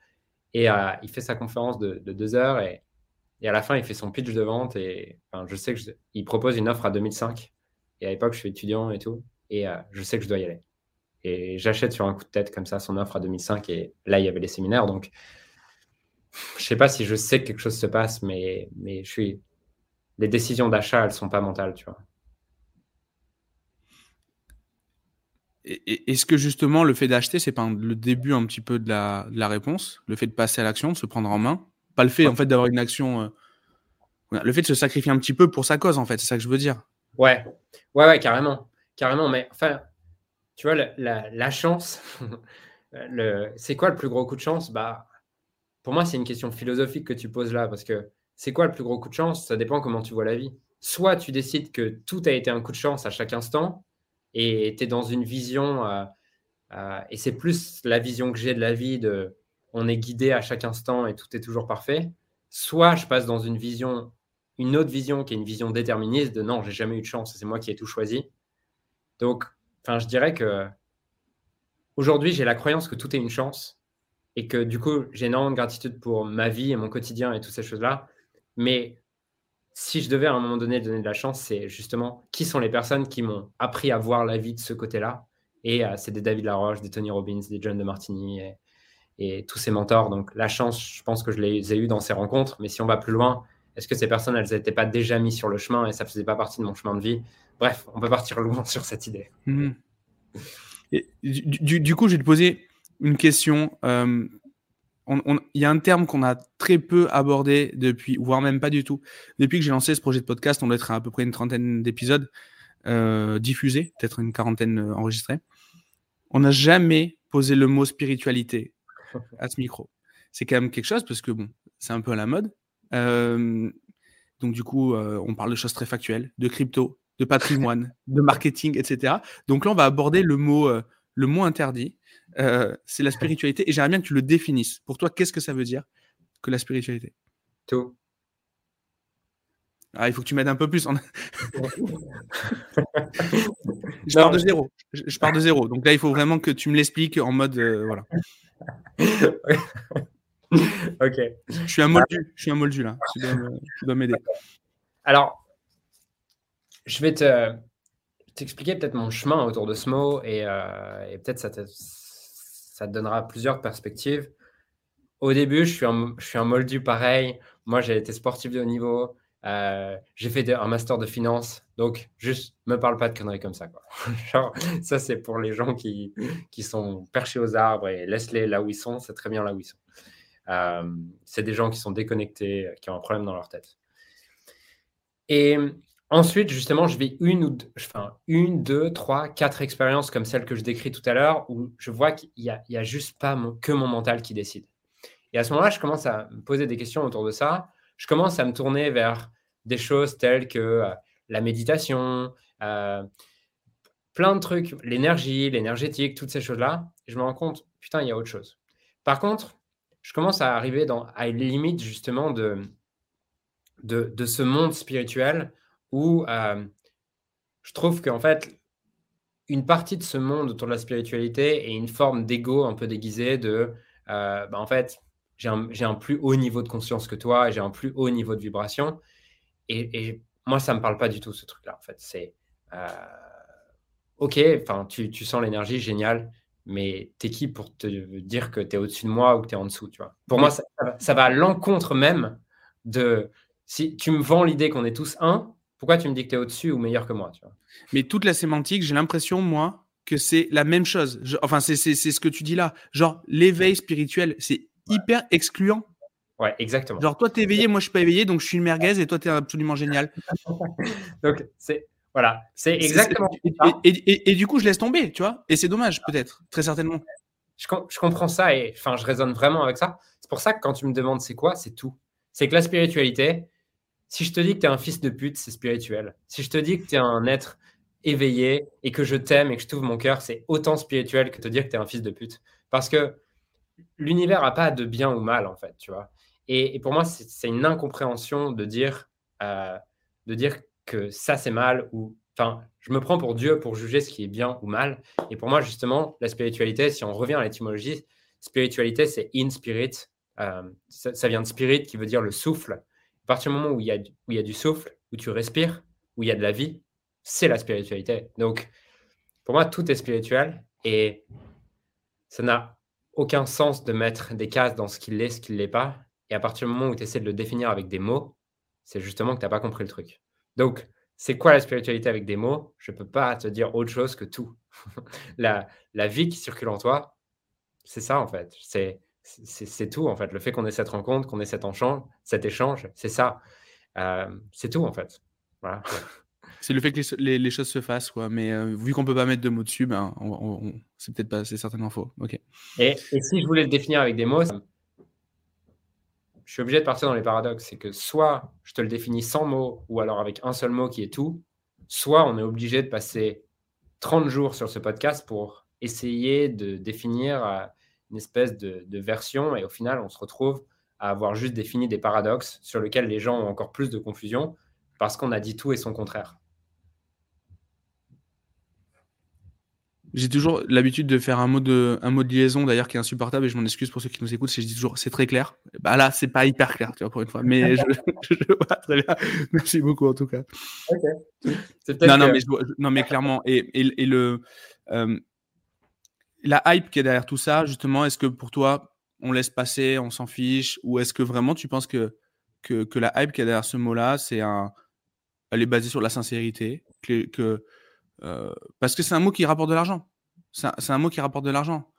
et il fait sa conférence de, de deux heures et, et, à la fin, il fait son pitch de vente et enfin, je sais qu'il propose une offre à 2005. Et à l'époque, je suis étudiant et tout et euh, je sais que je dois y aller. Et j'achète sur un coup de tête comme ça son offre à 2005 et là, il y avait les séminaires. Donc, je sais pas si je sais que quelque chose se passe, mais, mais je suis... les décisions d'achat, elles sont pas mentales, tu vois. Est-ce que justement le fait d'acheter, c'est pas le début un petit peu de la, de la, réponse, le fait de passer à l'action, de se prendre en main, pas le fait en fait d'avoir une action, euh, le fait de se sacrifier un petit peu pour sa cause en fait, c'est ça que je veux dire. Ouais, ouais, ouais, carrément. Carrément, mais enfin, tu vois, la, chance, le, c'est quoi le plus gros coup de chance? Bah, Pour moi, c'est une question philosophique que tu poses là, parce que c'est quoi le plus gros coup de chance? Ça dépend comment tu vois la vie. Soit tu décides que tout a été un coup de chance à chaque instant, et tu es dans une vision, euh, euh, et c'est plus la vision que j'ai de la vie, de on est guidé à chaque instant et tout est toujours parfait. Soit je passe dans une vision, une autre vision qui est une vision déterministe de non, j'ai jamais eu de chance, c'est moi qui ai tout choisi. Donc, enfin, je dirais que aujourd'hui, j'ai la croyance que tout est une chance et que du coup, j'ai énormément de gratitude pour ma vie et mon quotidien et toutes ces choses-là. Mais si je devais à un moment donné donner de la chance, c'est justement qui sont les personnes qui m'ont appris à voir la vie de ce côté-là. Et euh, c'est des David Laroche, des Tony Robbins, des John de Martini et, et, tous ces mentors. Donc la chance, je pense que je les ai eues dans ces rencontres. Mais si on va plus loin, est-ce que ces personnes, elles n'étaient pas déjà mises sur le chemin et ça faisait pas partie de mon chemin de vie? Bref, on peut partir loin sur cette idée. Mhm. du, coup, je vais te poser une question. Euh, il y a un terme qu'on a très peu abordé depuis, voire même pas du tout, depuis que j'ai lancé ce projet de podcast. On doit être à, peu près une trentaine d'épisodes euh, diffusés, peut-être une quarantaine euh, enregistrés. On n'a jamais posé le mot spiritualité à ce micro. C'est quand même quelque chose parce que bon, c'est un peu à la mode. Donc du coup, on parle de choses très factuelles, de crypto, de patrimoine, de marketing, etc. Donc là, on va aborder le mot, euh, le mot interdit. C'est la spiritualité. Et j'aimerais bien que tu le définisses. Pour toi, qu'est-ce que ça veut dire que la spiritualité? Tout. Ah, il faut que tu m'aides un peu plus. je pars de zéro. Je, pars de zéro. Donc là, il faut vraiment que tu me l'expliques en mode. Voilà. ok. Je suis un moldu. Je suis un moldu là. Tu dois m'aider. Alors, je vais te. t'expliquer peut-être mon chemin autour de ce mot et, et peut-être ça te, ça te donnera plusieurs perspectives. Au début, je suis un, je suis un moldu pareil. Moi, j'ai été sportif de haut niveau. Euh, j'ai fait un master de finance. Donc, juste, me parle pas de conneries comme ça. Quoi. Genre, ça, c'est pour les gens qui, qui sont perchés aux arbres et laisse-les là où ils sont. C'est très bien là où ils sont. Euh, c'est des gens qui sont déconnectés, qui ont un problème dans leur tête. Et ensuite, justement, je vis une ou deux, enfin, une, deux, trois, quatre expériences comme celle que je décris tout à l'heure où je vois qu'il n'y a, a, juste pas que mon mental qui décide. Et à ce moment-là, je commence à me poser des questions autour de ça. Je commence à me tourner vers des choses telles que euh, la méditation, euh, plein de trucs, l'énergie, l'énergétique, toutes ces choses-là. Je me rends compte, putain, il y a autre chose. Par contre, je commence à arriver dans, à une limite justement de, de, ce monde spirituel où euh, je trouve qu'en fait, une partie de ce monde autour de la spiritualité est une forme d'ego un peu déguisé de, bah, en fait, j'ai un, plus haut niveau de conscience que toi, j'ai un plus haut niveau de vibration. Et, moi, ça ne me parle pas du tout, ce truc-là, en fait. C'est euh, OK, tu, tu, sens l'énergie, génial, mais t'es qui pour te dire que tu es au-dessus de moi ou que tu es en dessous, tu vois? Pour moi, ça, ça, va à l'encontre même de si tu me vends l'idée qu'on est tous un, pourquoi tu me dis que tu es au-dessus ou meilleur que moi tu vois? Mais toute la sémantique, j'ai l'impression, moi, que c'est la même chose. enfin, c'est ce que tu dis là. Genre, l'éveil spirituel, c'est hyper excluant. Ouais, exactement. Genre, toi, t'es éveillé, moi, je suis pas éveillé, donc je suis une merguez et toi, t'es absolument génial. donc, c'est. Voilà, c'est exactement. Et, et, du coup, je laisse tomber, tu vois. Et c'est dommage, peut-être, très certainement. Je, je, comprends ça et enfin, je raisonne vraiment avec ça. C'est pour ça que quand tu me demandes c'est quoi, c'est tout. C'est que la spiritualité, si je te dis que tu es un fils de pute, c'est spirituel. Si je te dis que tu es un être éveillé et que je t'aime et que je t'ouvre mon cœur, c'est autant spirituel que te dire que tu es un fils de pute. Parce que l'univers n'a pas de bien ou mal, en fait, tu vois. Et, pour moi, c'est une incompréhension de dire, euh, de dire que ça, c'est mal ou. Enfin, je me prends pour Dieu pour juger ce qui est bien ou mal. Et pour moi, justement, la spiritualité, si on revient à l'étymologie, spiritualité, c'est in spirit. Euh, ça, vient de spirit qui veut dire le souffle. À partir du moment où il y a, où il y a du souffle, où tu respires, où il y a de la vie, c'est la spiritualité. Donc, pour moi, tout est spirituel et ça n'a aucun sens de mettre des cases dans ce qu'il est, ce qu'il n'est pas. Et à partir du moment où tu essaies de le définir avec des mots, c'est justement que tu n'as pas compris le truc. Donc, c'est quoi la spiritualité avec des mots? Je ne peux pas te dire autre chose que tout. la, la vie qui circule en toi, c'est ça en fait. C'est, c'est, tout en fait. Le fait qu'on ait cette rencontre, qu'on ait cet échange, cet échange, c'est ça. Euh, c'est tout en fait. Voilà. C'est le fait que les, choses se fassent, quoi. Mais euh, vu qu'on peut pas mettre de mots dessus, ben, c'est peut-être pas, c'est certainement faux. Ok. Et, si je voulais le définir avec des mots, je suis obligé de partir dans les paradoxes. C'est que soit je te le définis sans mots, ou alors avec un seul mot qui est tout, soit on est obligé de passer 30 jours sur ce podcast pour essayer de définir euh, une espèce de, de version, et au final, on se retrouve à avoir juste défini des paradoxes sur lesquels les gens ont encore plus de confusion parce qu'on a dit tout et son contraire. J'ai toujours l'habitude de faire un mot de, un mot de liaison d'ailleurs qui est insupportable et je m'en excuse pour ceux qui nous écoutent si je dis toujours c'est très clair. Bah là, c'est pas hyper clair, tu vois, pour une fois. Mais je, vois très bien. Merci beaucoup en tout cas. Non, non, mais non, mais clairement. Et, et, le, euh, la hype qui est derrière tout ça, justement, est-ce que pour toi, on laisse passer, on s'en fiche Ou est-ce que vraiment tu penses que, que, que la hype qui est derrière ce mot-là, c'est un. Elle est basée sur la sincérité que, que euh, parce que c'est un mot qui rapporte de l'argent. C'est un, mot qui rapporte de l'argent.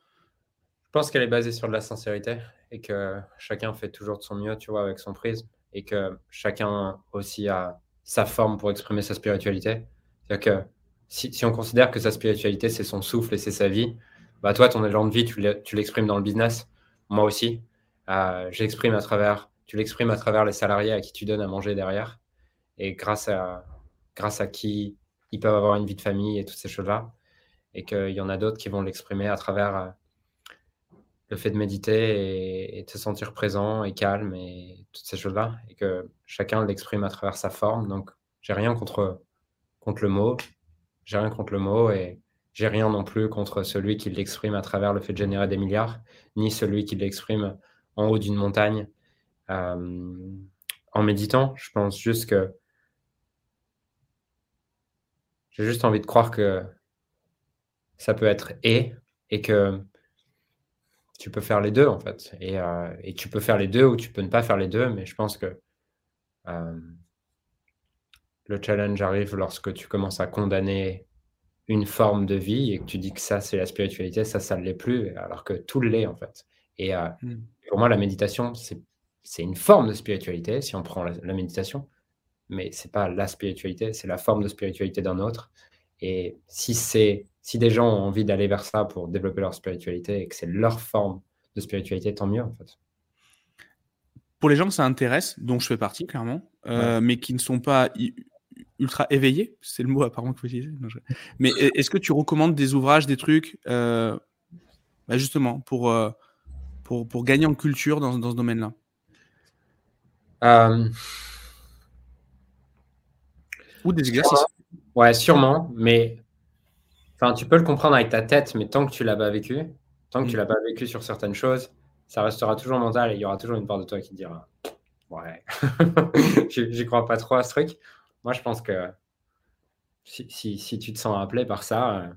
Je pense qu'elle est basée sur de la sincérité et que chacun fait toujours de son mieux, tu vois, avec son prisme et que chacun aussi a sa forme pour exprimer sa spiritualité. C'est-à-dire que si, on considère que sa spiritualité, c'est son souffle et c'est sa vie, bah toi, ton élan de vie, tu l'exprimes dans le business. Moi aussi. Euh, j'exprime à travers, tu l'exprimes à travers les salariés à qui tu donnes à manger derrière et grâce à, grâce à qui ils peuvent avoir une vie de famille et toutes ces choses-là. Et qu'il y en a d'autres qui vont l'exprimer à travers euh, le fait de méditer et, de se sentir présent et calme et toutes ces choses-là. Et que chacun l'exprime à travers sa forme. Donc, j'ai rien contre, contre le mot. J'ai rien contre le mot et j'ai rien non plus contre celui qui l'exprime à travers le fait de générer des milliards, ni celui qui l'exprime en haut d'une montagne euh, en méditant. Je pense juste que j'ai juste envie de croire que ça peut être et, et que tu peux faire les deux, en fait. Et, euh, et, tu peux faire les deux ou tu peux ne pas faire les deux, mais je pense que euh, le challenge arrive lorsque tu commences à condamner une forme de vie et que tu dis que ça, c'est la spiritualité, ça, ça ne l'est plus, alors que tout l'est, en fait. Et euh, hmm. pour moi, la méditation, c'est une forme de spiritualité, si on prend la, méditation, mais c'est pas la spiritualité, c'est la forme de spiritualité d'un autre. Et si c'est si des gens ont envie d'aller vers ça pour développer leur spiritualité et que c'est leur forme de spiritualité, tant mieux en fait. Pour les gens que ça intéresse, dont je fais partie clairement, euh, mais qui ne sont pas ultra éveillés, c'est le mot apparemment que vous utilisez. Mais est-ce que tu recommandes des ouvrages, des trucs, euh, bah, justement, pour, euh, pour, pour, gagner en culture dans, dans ce domaine-là? Ou des exercices Ouais, sûrement, mais enfin, tu peux le comprendre avec ta tête, mais tant que tu l'as pas vécu, tant que tu mm. l'as pas vécu sur certaines choses, ça restera toujours mental et il y aura toujours une part de toi qui te dira Ouais, j'y crois pas trop à ce truc. Moi, je pense que si, si, tu te sens appelé par ça, euh,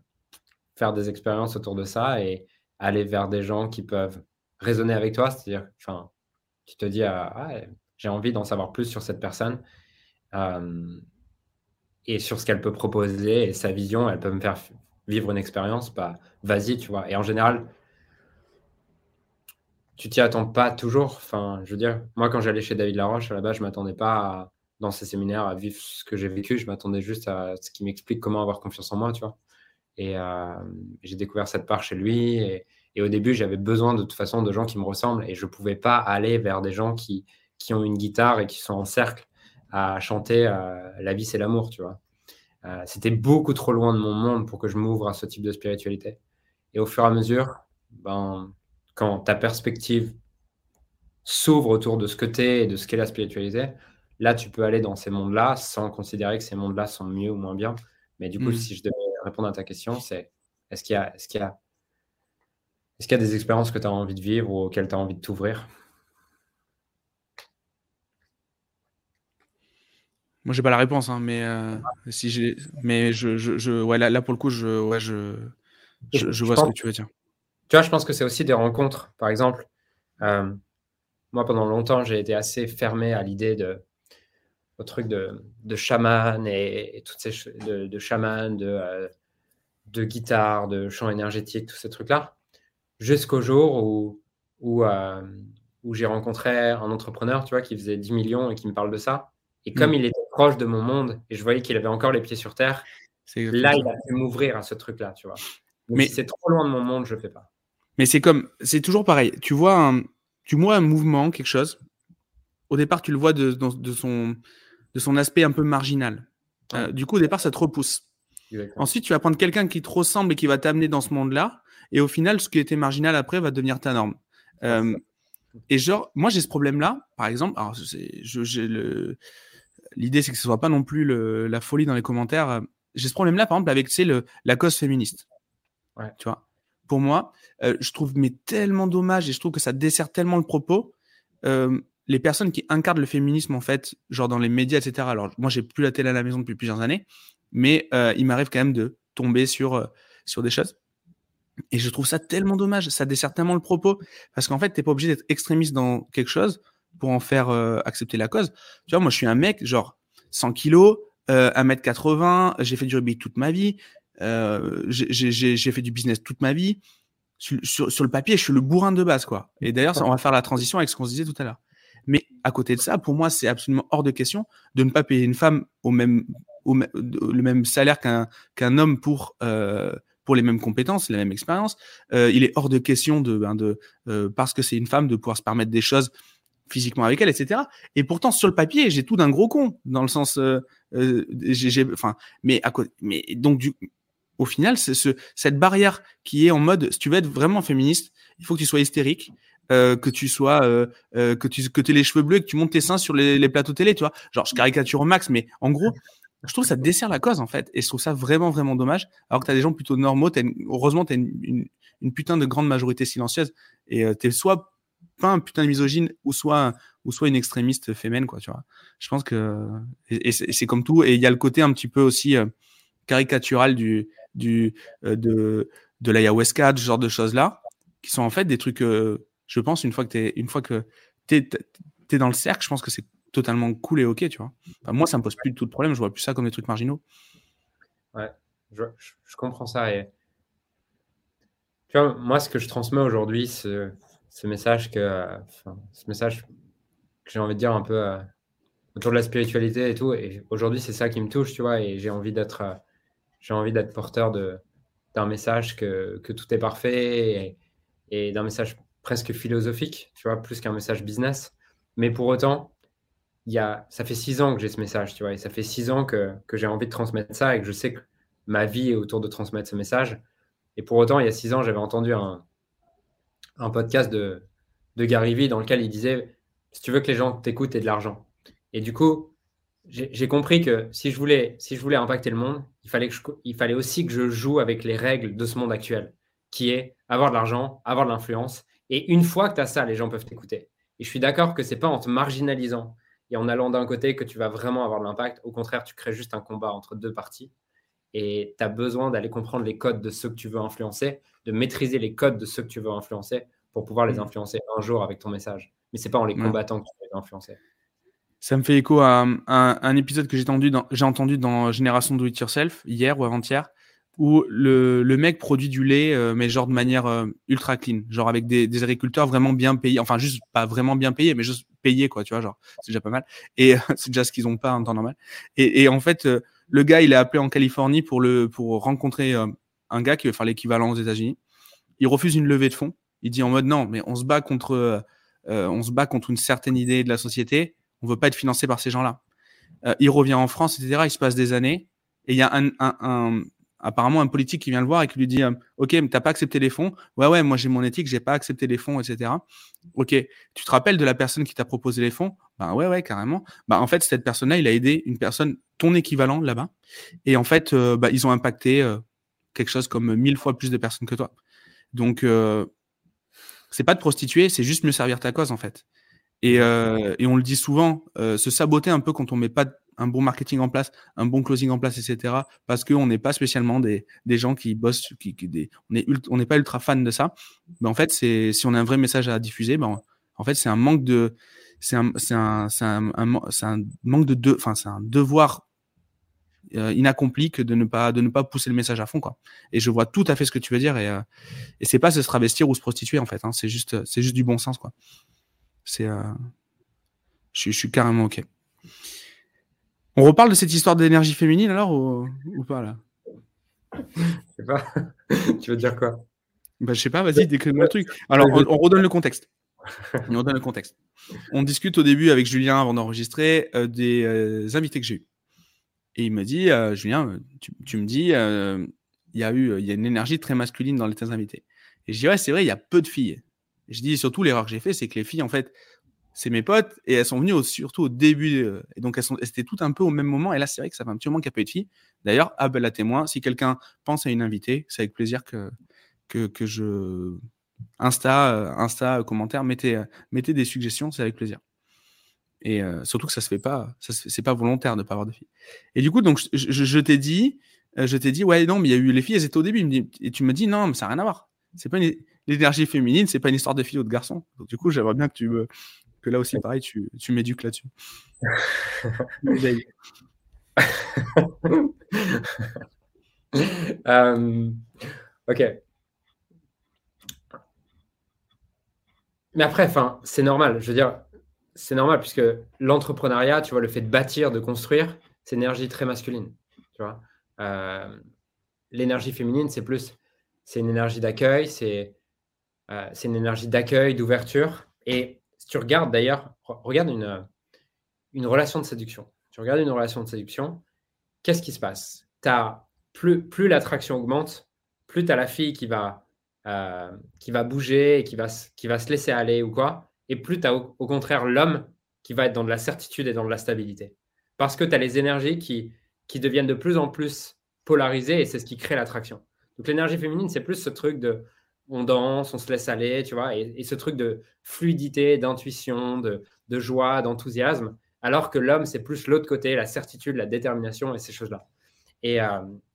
faire des expériences autour de ça et aller vers des gens qui peuvent raisonner avec toi, c'est-à-dire, enfin, tu te dis ah j'ai envie d'en savoir plus sur cette personne. Euh, et sur ce qu'elle peut proposer et sa vision, elle peut me faire vivre une expérience, bah, vas-y, tu vois. Et en général, tu t'y attends pas toujours. Enfin, je veux dire, moi, quand j'allais chez David Laroche, à la base, je m'attendais pas dans ces séminaires à vivre ce que j'ai vécu. Je m'attendais juste à ce qui m'explique comment avoir confiance en moi, tu vois. Et euh, j'ai découvert cette part chez lui. Et, au début, j'avais besoin de toute façon de gens qui me ressemblent et je pouvais pas aller vers des gens qui, qui ont une guitare et qui sont en cercle à chanter euh, La vie, c'est l'amour, tu vois. Euh, c'était beaucoup trop loin de mon monde pour que je m'ouvre à ce type de spiritualité. Et au fur et à mesure, ben, quand ta perspective s'ouvre autour de ce que tu es et de ce qu'est la spiritualité, là, tu peux aller dans ces mondes-là sans considérer que ces mondes-là sont mieux ou moins bien. Mais du coup, hmm. si je devais répondre à ta question, c'est est-ce qu'il y a, est-ce qu'il y a, est-ce qu'il y a des expériences que tu as envie de vivre ou auxquelles tu as envie de t'ouvrir? Moi, j'ai pas la réponse, hein, mais euh, si j'ai, mais je, je, ouais, là, pour le coup, je, ouais, je, je, vois ce que tu veux dire. Tu vois, je pense que c'est aussi des rencontres. Par exemple, euh, moi, pendant longtemps, j'ai été assez fermé à l'idée de au truc de, de chaman et, toutes ces de, de chaman, de, euh, de guitare, de chant énergétique, tous ces trucs-là, jusqu'au jour où où, où j'ai rencontré un entrepreneur, tu vois, qui faisait 10 millions et qui me parle de ça. Et comme mm. il était proche de mon monde et je voyais qu'il avait encore les pieds sur terre, là, il a pu m'ouvrir à ce truc-là, tu vois. mais si c'est trop loin de mon monde, je fais pas. Mais c'est comme, c'est toujours pareil. Tu vois un, tu vois un mouvement, quelque chose. Au départ, tu le vois de, de, son, de son aspect un peu marginal. Euh, du coup, au départ, ça te repousse. Ensuite, tu vas prendre quelqu'un qui te ressemble et qui va t'amener dans ce monde-là. Et au final, ce qui était marginal après va devenir ta norme. Euh, et genre, moi, j'ai ce problème-là, par exemple. Alors, j'ai le l'idée, c'est que ce soit pas non plus la folie dans les commentaires. J'ai ce problème-là, par exemple, avec le, la cause féministe. Ouais. Tu vois? Pour moi, euh, je trouve mais tellement dommage et je trouve que ça dessert tellement le propos. Euh, les personnes qui incarnent le féminisme, en fait, genre dans les médias, etc. Alors, moi, j'ai plus la télé à la maison depuis plusieurs années, mais euh, il m'arrive quand même de tomber sur, sur des choses. Et je trouve ça tellement dommage. Ça dessert tellement le propos. Parce qu'en fait, tu n'es pas obligé d'être extrémiste dans quelque chose pour en faire euh, accepter la cause. Tu vois, moi, je suis un mec, genre 100 kilos, euh, 1m80, j'ai fait du rugby toute ma vie, euh, j'ai fait du business toute ma vie. Sur, le papier, je suis le bourrin de base, quoi. Et d'ailleurs, on va faire la transition avec ce qu'on se disait tout à l'heure. Mais à côté de ça, pour moi, c'est absolument hors de question de ne pas payer une femme au même, au le même salaire qu'un qu'un homme pour euh, pour les mêmes compétences, la même expérience. Il est hors de question de, ben parce que c'est une femme de pouvoir se permettre des choses physiquement avec elle, etc. Et pourtant, sur le papier, j'ai tout d'un gros con, dans le sens, euh, euh j'ai, enfin, mais à côté, mais donc du, au final, c'est ce, cette barrière qui est en mode, si tu veux être vraiment féministe, il faut que tu sois hystérique, euh, que tu sois, euh, euh que tu, que aies les cheveux bleus, et que tu montes tes seins sur les, plateaux télé, tu vois. Genre, je caricature au max, mais en gros, je trouve que ça dessert la cause en fait, et je trouve ça vraiment vraiment dommage. Alors que t'as des gens plutôt normaux, as une, heureusement t'as une, une, putain de grande majorité silencieuse, et euh, t'es soit pas un putain de misogyne ou soit ou soit une extrémiste féminine quoi tu vois je pense que et, c'est comme tout et il y a le côté un petit peu aussi euh, caricaturales du, du, de, de l'ayahuasca, ce genre de choses-là, qui sont en fait des trucs, je pense, une fois que tu une fois que es, es, dans le cercle, je pense que c'est totalement cool et ok, tu vois. moi, ça me pose plus de tout de problème, je vois plus ça comme des trucs marginaux. Ouais, je, je, comprends ça. Et... Tu vois, moi, ce que je transmets aujourd'hui, ce, ce message que, ce message que j'ai envie de dire un peu euh, autour de la spiritualité et tout. Et aujourd'hui, c'est ça qui me touche, tu vois. Et j'ai envie d'être, euh, j'ai envie d'être porteur de, d'un message que, que, tout est parfait et, et d'un message presque philosophique, tu vois, plus qu'un message business. Mais pour autant, il y a, ça fait six ans que j'ai ce message, tu vois, et ça fait six ans que, que j'ai envie de transmettre ça et que je sais que ma vie est autour de transmettre ce message. Et pour autant, il y a six ans, j'avais entendu un, un podcast de, de Gary Vee dans lequel il disait si tu veux que les gens t'écoutent, et de l'argent. Et du coup, j'ai compris que si je, voulais, si je voulais impacter le monde, il fallait, que il fallait aussi que je joue avec les règles de ce monde actuel, qui est avoir de l'argent, avoir de l'influence. Et une fois que tu as ça, les gens peuvent t'écouter. Et je suis d'accord que c'est pas en te marginalisant et en allant d'un côté que tu vas vraiment avoir de l'impact. Au contraire, tu crées juste un combat entre deux parties. Et tu as besoin d'aller comprendre les codes de ceux que tu veux influencer, de maîtriser les codes de ceux que tu veux influencer pour pouvoir les mmh. influencer un jour avec ton message. Mais c'est pas en les combattant que tu vas les influencer. Ça me fait écho à, un, épisode que j'ai entendu, dans, entendu dans Génération Do It Yourself, hier ou avant-hier, où le, le, mec produit du lait, euh, mais genre de manière euh, ultra clean, genre avec des, des, agriculteurs vraiment bien payés, enfin juste pas vraiment bien payés, mais juste payés, quoi, tu vois, genre, c'est déjà pas mal. Et c'est déjà ce qu'ils ont pas en temps normal. Et, et en fait, euh, le gars, il est appelé en Californie pour, le, pour rencontrer un gars qui veut faire l'équivalent aux États-Unis. Il refuse une levée de fonds. Il dit en mode non, mais on se bat contre, contre une certaine idée de la société on veut pas être financé par ces gens-là. Euh, il revient en France, etc. Il se passe des années et il y a apparemment un politique qui vient le voir et qui lui dit euh, Ok, mais t'as pas accepté les fonds Ouais, ouais, moi j'ai mon éthique, j'ai pas accepté les fonds, etc. Ok, tu te rappelles de la personne qui t'a proposé les fonds? Ben ouais, ouais, carrément. Ben en fait, cette personne-là, il a aidé une personne, ton équivalent là-bas, et en fait, euh, bah, ils ont impacté euh, quelque chose comme mille fois plus de personnes que toi. Donc, c'est pas de prostituer, c'est juste mieux servir ta cause en fait. Et, euh, et, on le dit souvent, euh, se saboter un peu quand on met pas un bon marketing en place, un bon closing en place, etc. Parce qu'on n'est pas spécialement des, des, gens qui bossent, qui, qui des, on n'est on n'est pas ultra fan de ça. Mais en fait, c'est si on a un vrai message à diffuser, ben en fait c'est un manque de, c'est un, un, un, un, manque de, de enfin c'est un devoir euh, inaccompli que de ne pas de ne pas pousser le message à fond quoi. Et je vois tout à fait ce que tu veux dire et euh, et c'est pas se travestir ou se prostituer en fait. Hein, c'est juste c'est juste du bon sens quoi. C'est, euh, je, suis carrément ok. On reparle de cette histoire d'énergie féminine alors ou, pas là? Je sais pas. tu veux dire quoi? Bah, Je sais pas, vas-y, décris-moi le truc. Alors, on, redonne le contexte. On redonne le contexte. On discute au début avec Julien avant d'enregistrer des invités que j'ai eus. Et il me dit, Julien, tu, me dis, il y a eu il y a une énergie très masculine dans les tes invités. Et je dis, ouais, c'est vrai, il y a peu de filles je dis surtout l'erreur que j'ai fait, c'est que les filles, en fait, c'est mes potes et elles sont venues surtout au début. Euh, et donc, elles, sont, étaient toutes un peu au même moment. Et là, c'est vrai que ça fait un petit moment qu'il n'y a pas eu de filles. D'ailleurs, à la témoin, si quelqu'un pense à une invitée, c'est avec plaisir que, que, que je. Insta, euh, Insta, commentaire, mettez, euh, mettez des suggestions, c'est avec plaisir. Et surtout que ça se fait pas, ça c'est pas volontaire de pas avoir de filles. Et du coup, donc, je, t'ai dit, je t'ai dit, ouais, non, mais il y a eu les filles, elles étaient au début. Et tu me dis, non, mais ça n'a rien à voir. C'est pas l'énergie féminine, c'est pas une histoire de filles ou de garçons. Donc, du coup, j'aimerais bien que tu me, que là aussi, pareil, tu, tu m'éduques là-dessus. Euh, ok. Mais après, enfin, c'est normal. Je veux dire, c'est normal puisque l'entrepreneuriat, tu vois, le fait de bâtir, de construire, c'est une énergie très masculine. Tu vois, euh, l'énergie féminine, c'est plus, c'est une énergie d'accueil, c'est euh, c'est une énergie d'accueil, d'ouverture. Et si tu regardes d'ailleurs, regarde une, une relation de séduction. Tu regardes une relation de séduction, qu'est-ce qui se passe? As, Plus, plus l'attraction augmente, plus tu as la fille qui va, euh, qui va bouger qui va, qui va se laisser aller ou quoi, et plus tu as au, contraire l'homme qui va être dans de la certitude et dans de la stabilité. Parce que tu as les énergies qui, qui deviennent de plus en plus polarisées et c'est ce qui crée l'attraction. Donc l'énergie féminine, c'est plus ce truc de on danse, on se laisse aller, tu vois, et, ce truc de fluidité, d'intuition, de, joie, d'enthousiasme, alors que l'homme, c'est plus l'autre côté, la certitude, la détermination et ces choses-là. Et,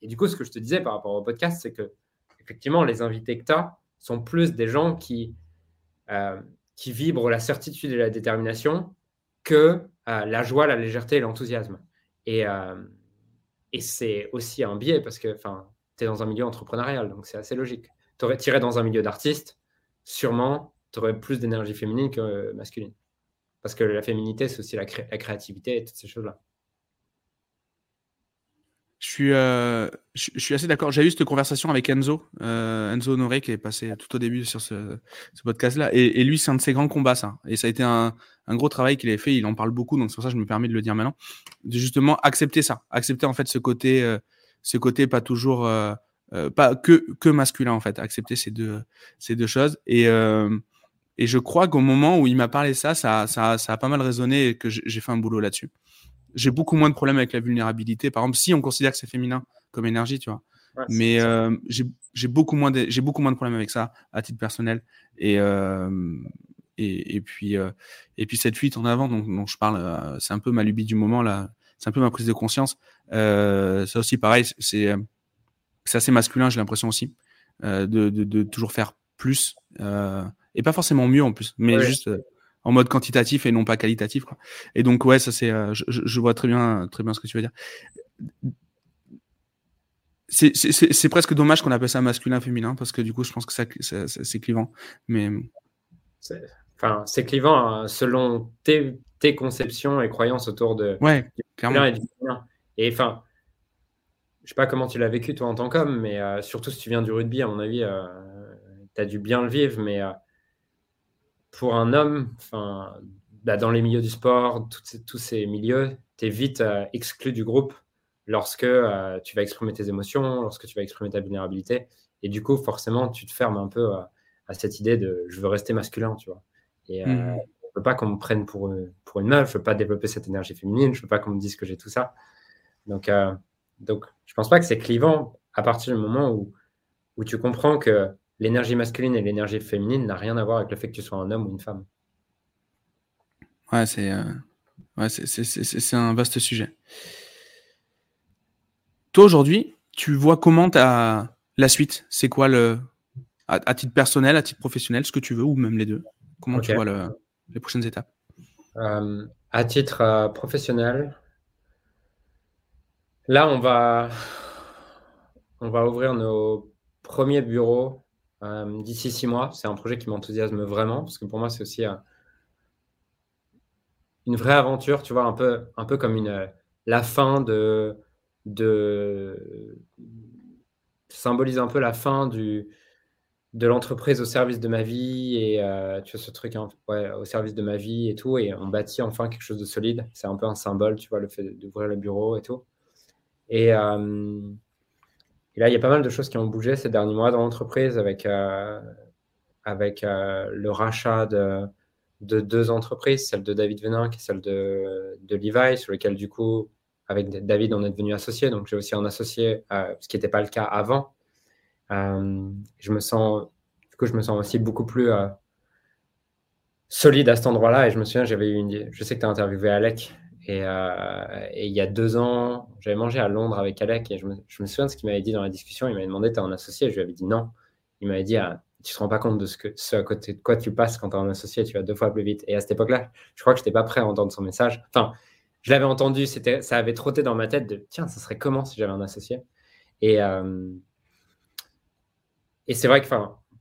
du coup, ce que je te disais par rapport au podcast, c'est que effectivement, les invités que tu as sont plus des gens qui, qui vibrent la certitude et la détermination que la joie, la légèreté et l'enthousiasme. Et, et c'est aussi un biais parce que tu es dans un milieu entrepreneurial, donc c'est assez logique. Tu aurais tiré dans un milieu d'artiste, sûrement, tu aurais plus d'énergie féminine que masculine. Parce que la féminité, c'est aussi la, créativité et toutes ces choses-là. Je suis, euh, je, suis assez d'accord. J'ai eu cette conversation avec Enzo, euh, Enzo Honoré, qui est passé tout au début sur ce, podcast-là. Et, lui, c'est un de ses grands combats, ça. Et ça a été un, gros travail qu'il avait fait. Il en parle beaucoup, donc c'est pour ça que je me permets de le dire maintenant. De justement accepter ça. Accepter, en fait, ce côté, euh, ce côté pas toujours, pas que, que masculin, en fait. Accepter ces deux, ces deux choses. Et, et je crois qu'au moment où il m'a parlé ça, ça, ça, ça a pas mal résonné et que j'ai fait un boulot là-dessus j'ai beaucoup moins de problèmes avec la vulnérabilité. Par exemple, si on considère que c'est féminin comme énergie, tu vois. mais euh, j'ai beaucoup moins de j'ai beaucoup moins de problèmes avec ça à titre personnel. Et euh, et, et, puis euh, et puis cette fuite en avant dont, je parle c'est un peu ma lubie du moment là. C'est un peu ma prise de conscience. Ça aussi pareil c'est c'est assez masculin j'ai l'impression aussi de, de, de, toujours faire plus et pas forcément mieux en plus mais juste en mode quantitatif et non pas qualitatif. Quoi. Et donc, ouais, ça c'est, euh, je, vois très bien, très bien ce que tu veux dire. C'est presque dommage qu'on appelle ça masculin-féminin parce que du coup, je pense que ça, c'est clivant. Mais enfin, c'est clivant hein, selon tes, tes, conceptions et croyances autour de ouais, clairement. et Et enfin, je sais pas comment tu l'as vécu toi en tant qu'homme, mais euh, surtout si tu viens du rugby, à mon avis, euh, tu as dû bien le vivre, mais pour un homme, enfin, bah, dans les milieux du sport, tous ces milieux, tu es vite euh, exclu du groupe lorsque euh, tu vas exprimer tes émotions, lorsque tu vas exprimer ta vulnérabilité. Et du coup, forcément, tu te fermes un peu à cette idée de je veux rester masculin, tu vois. Et euh, mmh. je veux pas qu'on me prenne pour, pour une meuf, je veux pas développer cette énergie féminine, je veux pas qu'on me dise que j'ai tout ça. Donc, donc, je pense pas que c'est clivant à partir du moment où, où tu comprends que l'énergie masculine et l'énergie féminine n'a rien à voir avec le fait que tu sois un homme ou une femme. Ouais, c'est euh, ouais, c'est un vaste sujet. Toi, aujourd'hui, tu vois comment ta la suite C'est quoi le. À, titre personnel, à titre professionnel, ce que tu veux, ou même les deux Comment tu vois le, les prochaines étapes? Euh, À titre euh, professionnel, là, on va, on va ouvrir nos premiers bureaux euh, d'ici six mois. C'est un projet qui m'enthousiasme vraiment parce que pour moi, c'est aussi euh, une vraie aventure, tu vois, un peu, un peu comme une, la fin de, de symbolise un peu la fin du, de l'entreprise au service de ma vie et euh, tu vois ce truc hein, au service de ma vie et tout et on bâtit enfin quelque chose de solide c'est un peu un symbole tu vois le fait d'ouvrir le bureau et tout et, et là, il y a pas mal de choses qui ont bougé ces derniers mois dans l'entreprise avec, euh, avec euh, le rachat de, de, deux entreprises, celle de David Venin et celle de, de Levi, sur lesquelles, du coup, avec David, on est devenu associé. Donc, j'ai aussi un associé, euh, ce qui n'était pas le cas avant. je me sens, du coup, je me sens aussi beaucoup plus solide à cet endroit-là. Et je me souviens, j'avais eu une, je sais que tu as interviewé Alec euh, et, il y a deux ans, j'avais mangé à Londres avec Alec et je me, souviens de ce qu'il m'avait dit dans la discussion. Il m'avait demandé T'es un associé? Je lui avais dit non. Il m'avait dit ah, Tu te rends pas compte de ce, à côté de quoi tu passes quand tu es un associé, tu vas deux fois plus vite. Et à cette époque-là, je crois que je n'étais pas prêt à entendre son message. Enfin, je l'avais entendu, ça avait trotté dans ma tête de Tiens, ça serait comment si j'avais un associé? Et, euh, c'est vrai que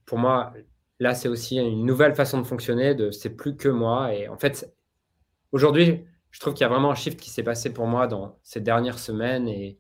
pour moi, là, c'est aussi une nouvelle façon de fonctionner. C'est plus que moi. Et en fait, aujourd'hui, je trouve qu'il y a vraiment un shift qui s'est passé pour moi dans ces dernières semaines et,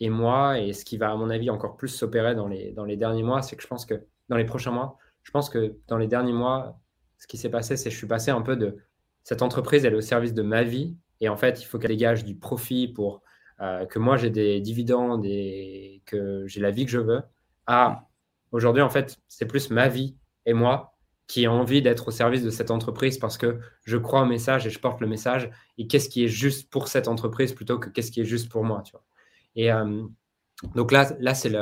et mois. Et ce qui va, à mon avis, encore plus s'opérer dans les, dans les derniers mois, c'est que je pense que dans les prochains mois, je pense que dans les derniers mois, ce qui s'est passé, c'est que je suis passé un peu de cette entreprise, elle est au service de ma vie. Et en fait, il faut qu'elle dégage du profit pour euh, que moi j'ai des dividendes et que j'ai la vie que je veux. À aujourd'hui, en fait, c'est plus ma vie et moi qui a envie d'être au service de cette entreprise parce que je crois au message et je porte le message et qu'est-ce qui est juste pour cette entreprise plutôt que qu'est-ce qui est juste pour moi. Tu vois. Et euh, donc là, là c'est,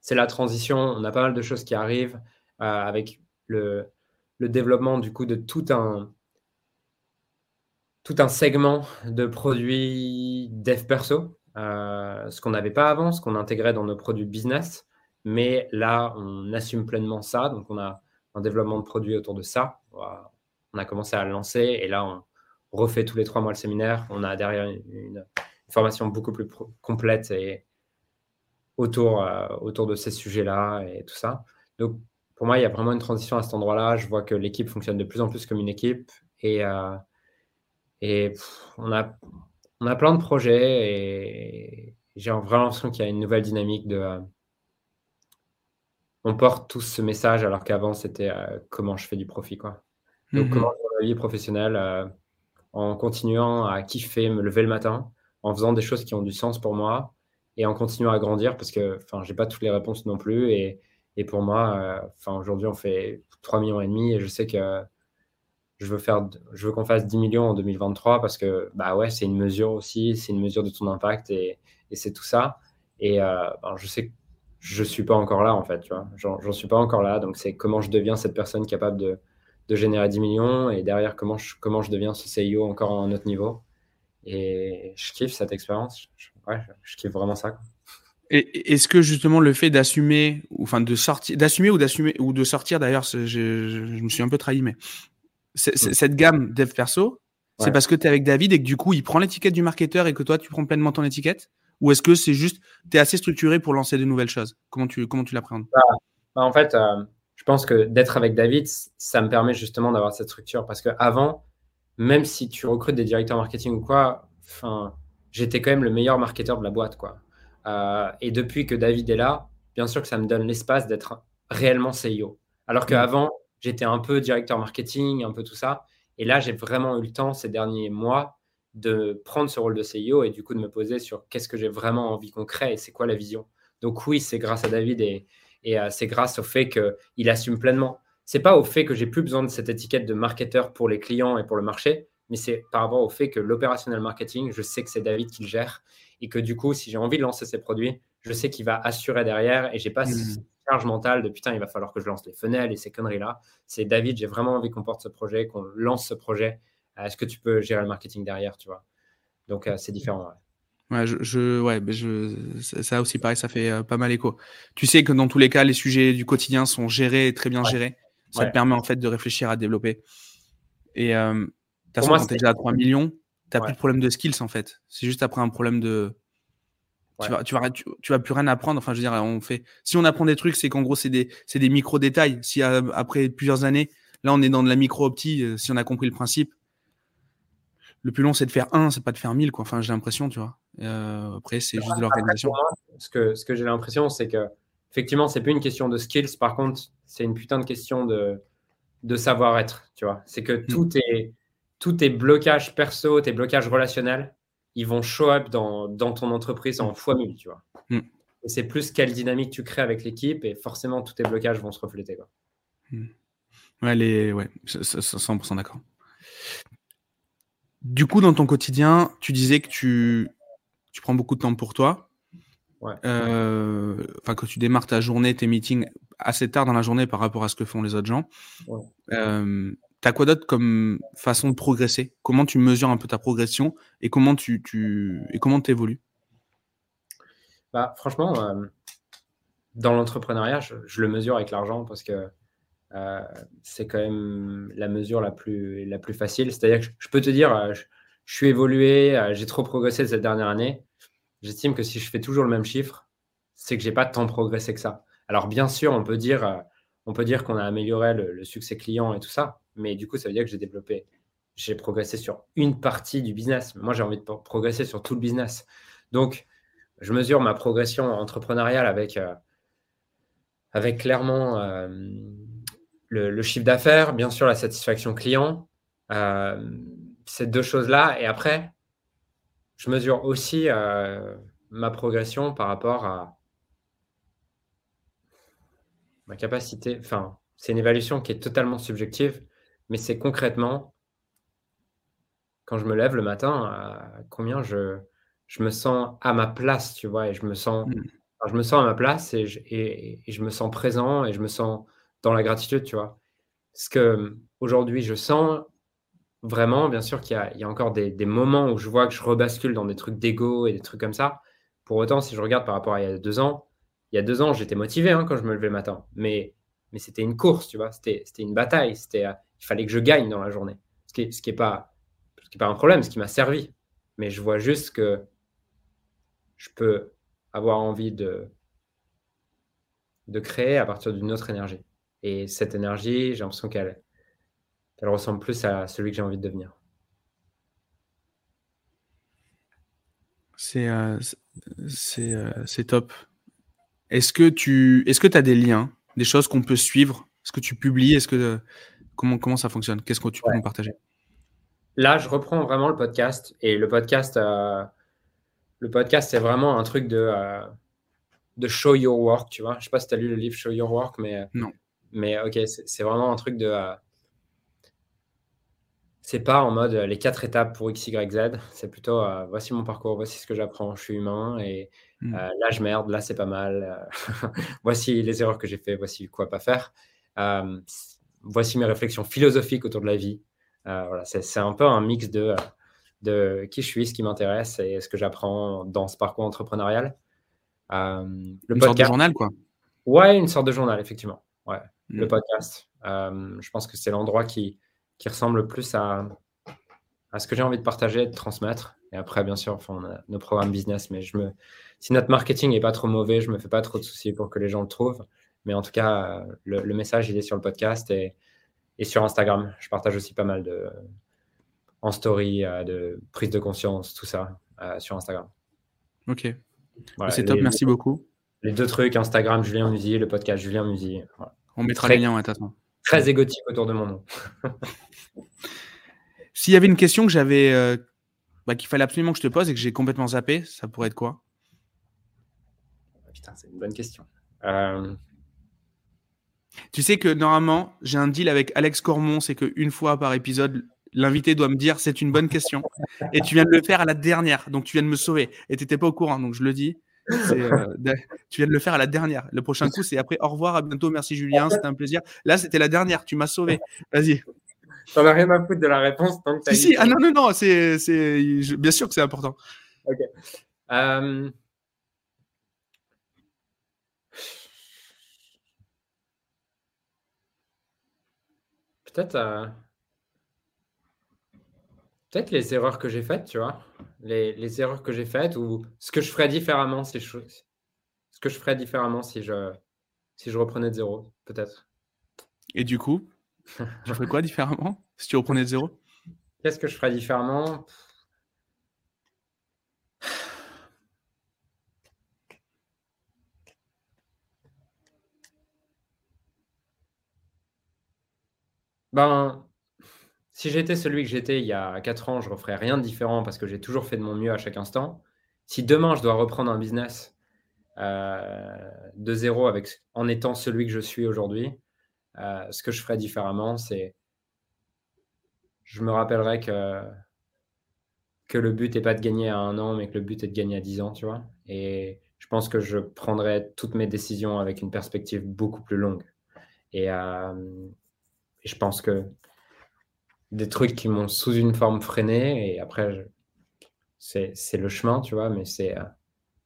c'est la transition. On a pas mal de choses qui arrivent euh, avec le, le, développement du coup de tout un, tout un segment de produits dev perso ce qu'on n'avait pas avant, ce qu'on intégrait dans nos produits business. Mais là, on assume pleinement ça. Donc, on a un développement de produits autour de ça. On a commencé à le lancer et là, on refait tous les trois mois le séminaire. On a derrière une, formation beaucoup plus complète et autour, euh, autour de ces sujets-là et tout ça. Donc, pour moi, il y a vraiment une transition à cet endroit-là. Je vois que l'équipe fonctionne de plus en plus comme une équipe et, euh, et on, a, on a plein de projets et j'ai vraiment l'impression qu'il y a une nouvelle dynamique de. Euh, on porte tous ce message alors qu'avant, c'était comment je fais du profit. Quoi. Donc, mmh comment je la vie professionnelle en continuant à kiffer, me lever le matin, en faisant des choses qui ont du sens pour moi et en continuant à grandir parce que enfin j'ai pas toutes les réponses non plus et, et pour moi euh, enfin aujourd'hui on fait 3 millions et demi et je sais que je veux faire je veux qu'on fasse 10 millions en 2023 parce que bah ouais c'est une mesure aussi c'est une mesure de ton impact et, et c'est tout ça et euh, ben, je sais que je suis pas encore là en fait tu vois. J'en suis pas encore là donc c'est comment je deviens cette personne capable de, de générer 10 millions et derrière comment je, comment je deviens ce CEO encore à un autre niveau. Et je kiffe cette expérience. Je, ouais, je kiffe vraiment ça. Et est-ce que justement le fait d'assumer, enfin de sortir, d'assumer ou d'assumer ou de sortir d'ailleurs, je, je, me suis un peu trahi, mais cette gamme dev perso, c'est parce que tu es avec David et que du coup il prend l'étiquette du marketeur et que toi tu prends pleinement ton étiquette? Ou est-ce que c'est juste, tu es assez structuré pour lancer de nouvelles choses? Comment tu, comment tu l'appréhendes? Bah, bah, En fait, euh, je pense que d'être avec David, ça me permet justement d'avoir cette structure parce qu'avant, même si tu recrutes des directeurs marketing ou quoi, enfin, j'étais quand même le meilleur marketeur de la boîte, quoi. Euh, et depuis que David est là, bien sûr que ça me donne l'espace d'être réellement CEO. Alors qu'avant, j'étais un peu directeur marketing, un peu tout ça. Et là, j'ai vraiment eu le temps ces derniers mois de prendre ce rôle de CEO et du coup de me poser sur qu'est-ce que j'ai vraiment envie qu'on crée et c'est quoi la vision. Donc oui, c'est grâce à David et, et euh, c'est grâce au fait qu'il assume pleinement c'est pas au fait que j'ai plus besoin de cette étiquette de marketeur pour les clients et pour le marché, mais c'est par rapport au fait que l'opérationnel marketing, je sais que c'est David qui le gère et que du coup, si j'ai envie de lancer ces produits, je sais qu'il va assurer derrière et j'ai pas mmh. cette charge mentale de putain, il va falloir que je lance les fenêtres et ces conneries-là. C'est David, j'ai vraiment envie qu'on porte ce projet, qu'on lance ce projet. Est-ce que tu peux gérer le marketing derrière, tu vois Donc, euh, c'est différent. Ouais. je, ouais, mais je, ça aussi, pareil, ça fait euh, pas mal écho. Tu sais que dans tous les cas, les sujets du quotidien sont gérés, très bien gérés. Ça te permet en fait de réfléchir à développer. Et euh, as quand déjà à 3 millions, tu n'as plus de problème de skills en fait. C'est juste après un problème de. Tu, vas, tu, vas, tu, vas plus rien apprendre. Enfin, je veux dire, on fait. Si on apprend des trucs, c'est qu'en gros, c'est des, des micro-détails. Si euh, après plusieurs années, là, on est dans de la micro-opti, si on a compris le principe, le plus long, c'est de faire un, c'est pas de faire mille. Quoi. Enfin, j'ai l'impression, tu vois. Euh, après, c'est juste de l'organisation. Ce que, ce que j'ai l'impression, c'est que effectivement, c'est plus une question de skills. Par contre, c'est une putain de question de, de savoir-être. Tu vois, c'est que mm. tout est tous tes blocages perso, tes blocages relationnels, ils vont show up dans, dans ton entreprise en fois mille, tu vois. Mm. Et c'est plus quelle dynamique tu crées avec l'équipe et forcément tous tes blocages vont se refléter. Quoi. Mm. Ouais, les... ouais, 100% d'accord. Du coup, dans ton quotidien, tu disais que tu, tu prends beaucoup de temps pour toi. Euh, enfin, que tu démarres ta journée, tes meetings assez tard dans la journée par rapport à ce que font les autres gens. Euh, tu as quoi d'autre comme façon de progresser? Comment tu mesures un peu ta progression et comment tu, tu et comment évolues bah, Franchement, euh, dans l'entrepreneuriat, je, le mesure avec l'argent parce que c'est quand même la mesure la plus, la plus facile. C'est-à-dire que je, peux te dire, je, je suis évolué, j'ai trop progressé cette dernière année j'estime que si je fais toujours le même chiffre, c'est que j'ai pas tant progressé que ça. Alors bien sûr, on peut dire, euh, on peut dire qu'on a amélioré le, succès client et tout ça, mais du coup, ça veut dire que j'ai développé, j'ai progressé sur une partie du business. Moi, j'ai envie de progresser sur tout le business. Donc, je mesure ma progression entrepreneuriale avec, euh, avec clairement euh, le, chiffre d'affaires, bien sûr la satisfaction client, ces deux choses-là. Et après, je mesure aussi euh, ma progression par rapport à ma capacité. Enfin, c'est une évaluation qui est totalement subjective, mais c'est concrètement quand je me lève le matin, à combien je, je me sens à ma place, tu vois, et je me sens, mmh. je me sens à ma place et je, et, je me sens présent et je me sens dans la gratitude, tu vois. Ce que aujourd'hui je sens vraiment, bien sûr qu'il y, a encore des, moments où je vois que je rebascule dans des trucs d'ego et des trucs comme ça. Pour autant, si je regarde par rapport à il y a deux ans, il y a deux ans, j'étais motivé hein, quand je me levais le matin. Mais, mais c'était une course, tu vois. C'était une bataille. C'était, euh, il fallait que je gagne dans la journée. Ce qui n'est ce qui pas, pas un problème, ce qui m'a servi. Mais je vois juste que je peux avoir envie de, de créer à partir d'une autre énergie. Et cette énergie, j'ai l'impression qu'elle elle ressemble plus à celui que j'ai envie de devenir. C'est euh, euh, c'est top. Est-ce que tu est-ce que as des liens, des choses qu'on peut suivre? Est-ce que tu publies? Est-ce que comment comment ça fonctionne? Qu'est-ce que tu peux nous partager? Là, je reprends vraiment le podcast et le podcast, euh, le podcast, c'est vraiment un truc de de show your work, tu vois. Je sais pas si tu as lu le livre Show Your Work, mais non. Mais ok, c'est vraiment un truc de c'est pas en mode euh, les quatre étapes pour X, Y, Z. C'est plutôt euh, voici mon parcours, voici ce que j'apprends, je suis humain et mmh. euh, là je merde, là c'est pas mal. voici les erreurs que j'ai fait, voici quoi pas faire. voici mes réflexions philosophiques autour de la vie. voilà, c'est un peu un mix de, de qui je suis, ce qui m'intéresse et ce que j'apprends dans ce parcours entrepreneurial. le une sorte de journal, quoi. Ouais, une sorte de journal, effectivement. Ouais, le podcast. je pense que c'est l'endroit qui, qui ressemble plus à, à ce que j'ai envie de partager et de transmettre. Et après, bien sûr, enfin, on a nos programmes business, mais je me, si notre marketing n'est pas trop mauvais, je ne me fais pas trop de soucis pour que les gens le trouvent. Mais en tout cas, le, message, il est sur le podcast et, et, sur Instagram. Je partage aussi pas mal de, en story, euh, de prise de conscience, tout ça, euh, sur Instagram. Ok. C'est top, merci beaucoup. Les deux trucs, Instagram, Julien Musy, le podcast Julien Musy. On mettra les liens, ouais, attends très égotique autour de mon nom. S'il y avait une question que j'avais, euh, bah, qu'il fallait absolument que je te pose et que j'ai complètement zappé, ça pourrait être quoi? Putain, c'est une bonne question. Euh, tu sais que normalement, j'ai un deal avec Alex Cormon, c'est qu'une fois par épisode, l'invité doit me dire c'est une bonne question. Et tu viens de le faire à la dernière, donc tu viens de me sauver. Et tu n'étais pas au courant, donc je le dis. Euh, tu viens de le faire à la dernière. Le prochain coup, c'est après au revoir, à bientôt, merci Julien, c'était un plaisir. Là, c'était la dernière, tu m'as sauvé. Vas-y. J'en ai rien à foutre de la réponse tant que si, ah non, non, non, c'est, bien sûr que c'est important. Ok. Euh, peut-être. Euh, peut-être les erreurs que j'ai faites, tu vois. Les, erreurs que j'ai faites ou ce que je ferais différemment si je, ce que je ferais différemment si je, si je reprenais de zéro, peut-être. Et du coup, tu ferais quoi différemment si tu reprenais de zéro? Qu'est-ce que je ferais différemment? Ben, si j'étais celui que j'étais il y a 4 ans, je ne referais rien de différent parce que j'ai toujours fait de mon mieux à chaque instant. Si demain, je dois reprendre un business euh, de zéro avec, en étant celui que je suis aujourd'hui, euh, ce que je ferais différemment, c'est je me rappellerai que, que le but n'est pas de gagner à un an, mais que le but est de gagner à 10 ans, tu vois. Et je pense que je prendrais toutes mes décisions avec une perspective beaucoup plus longue. Et, euh, et je pense que des trucs qui m'ont sous une forme freiné. Et après, c'est le chemin, tu vois, mais c'est euh,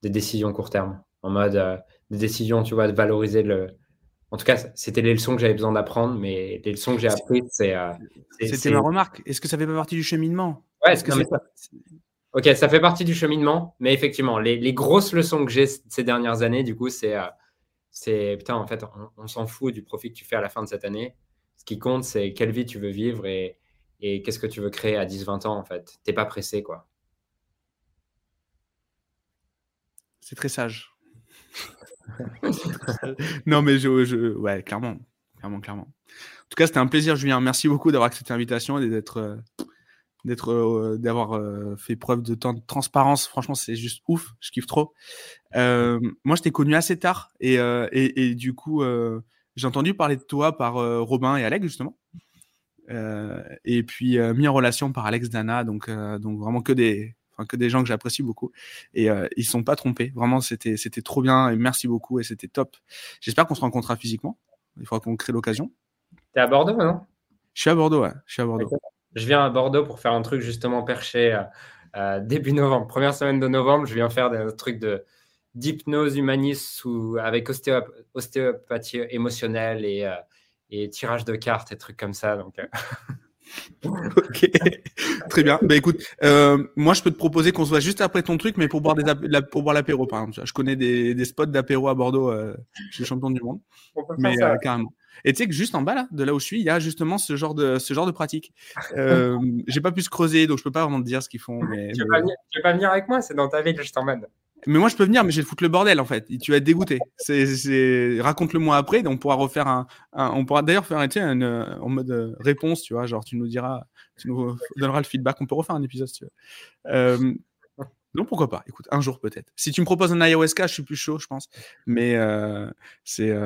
des décisions court terme. En mode euh, des décisions, tu vois, de valoriser le. En tout cas, c'était les leçons que j'avais besoin d'apprendre, mais les leçons que j'ai apprises, c'est. Euh, c'était ma remarque. Est-ce que ça fait pas partie du cheminement? Ouais, est-ce que ça... Ok, ça fait partie du cheminement, mais effectivement, les, les grosses leçons que j'ai ces dernières années, du coup, c'est. c'est putain, en fait, on, on s'en fout du profit que tu fais à la fin de cette année. Ce qui compte, c'est quelle vie tu veux vivre et, et qu'est-ce que tu veux créer à 10-20 ans en fait? T'es pas pressé quoi. C'est très sage. non mais je, ouais clairement, clairement, clairement. En tout cas, c'était un plaisir, Julien. Merci beaucoup d'avoir accepté l'invitation et d'être, euh, euh, d'avoir euh, fait preuve de temps de transparence. Franchement, c'est juste ouf. Je kiffe trop. moi, je t'ai connu assez tard et, et, et du coup, j'ai entendu parler de toi par Robin et Alex justement. Euh, et puis euh, mis en relation par Alex Dana, donc, euh, donc vraiment que des, que des gens que j'apprécie beaucoup. Et euh, ils sont pas trompés. Vraiment, c'était, c'était trop bien. Et merci beaucoup. Et c'était top. J'espère qu'on se rencontrera physiquement. Il faudra qu'on crée l'occasion. T'es à Bordeaux, non Je suis à Bordeaux, ouais. Je suis à Bordeaux. je viens à Bordeaux pour faire un truc justement perché début novembre. Première semaine de novembre, je viens faire des trucs de d'hypnose humaniste ou avec ostéopathie émotionnelle et, et tirage de cartes et trucs comme ça. Donc, ok, très bien. Bah écoute, euh, moi je peux te proposer qu'on se voit juste après ton truc, mais pour boire des pour boire l'apéro par exemple. Je connais des, des spots d'apéro à Bordeaux euh, chez les champions du monde, mais euh, carrément. Et tu sais que juste en bas là, de là où je suis, il y a justement ce genre de ce genre de pratique. Euh, J'ai pas pu se creuser, donc je peux pas vraiment te dire ce qu'ils font. Mais, tu, veux Pas venir, tu, veux pas venir, avec moi? C'est dans ta ville, je t'emmène. Mais moi, je peux venir, mais je vais te foutre le bordel, en fait. Tu vas être dégoûté. C'est, Raconte-le-moi après. On pourra refaire un. on pourra d'ailleurs faire un, euh, en mode euh, réponse, tu vois. Genre, tu nous diras, tu nous donneras le feedback. On peut refaire un épisode, si tu veux. Euh, non, pourquoi pas? Écoute, un jour peut-être. Si tu me proposes un ayahuasca, je suis plus chaud, je pense. Mais c'est.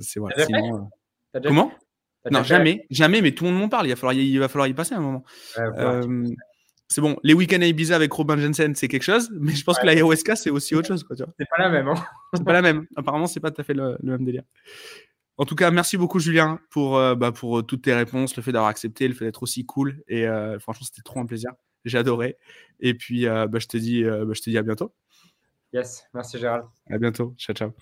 c'est voilà. Sinon, Comment? Non, jamais. Jamais, mais tout le monde m'en parle. Il va, falloir y, il va falloir y passer un moment c'est bon, les week-ends à Ibiza avec Robin Jensen, c'est quelque chose, mais je pense que l'ayahuasca, c'est aussi autre chose. C'est pas la même. Hein c'est pas la même. Apparemment, c'est pas tout à fait le, même délire. En tout cas, merci beaucoup, Julien, pour, euh, bah, pour euh, toutes tes réponses, le fait d'avoir accepté, le fait d'être aussi cool. Et euh, franchement, c'était trop un plaisir. J'ai adoré. Et puis, bah, je, te dis, bah, je te dis à bientôt. Yes, merci Gérald. À bientôt. Ciao, ciao.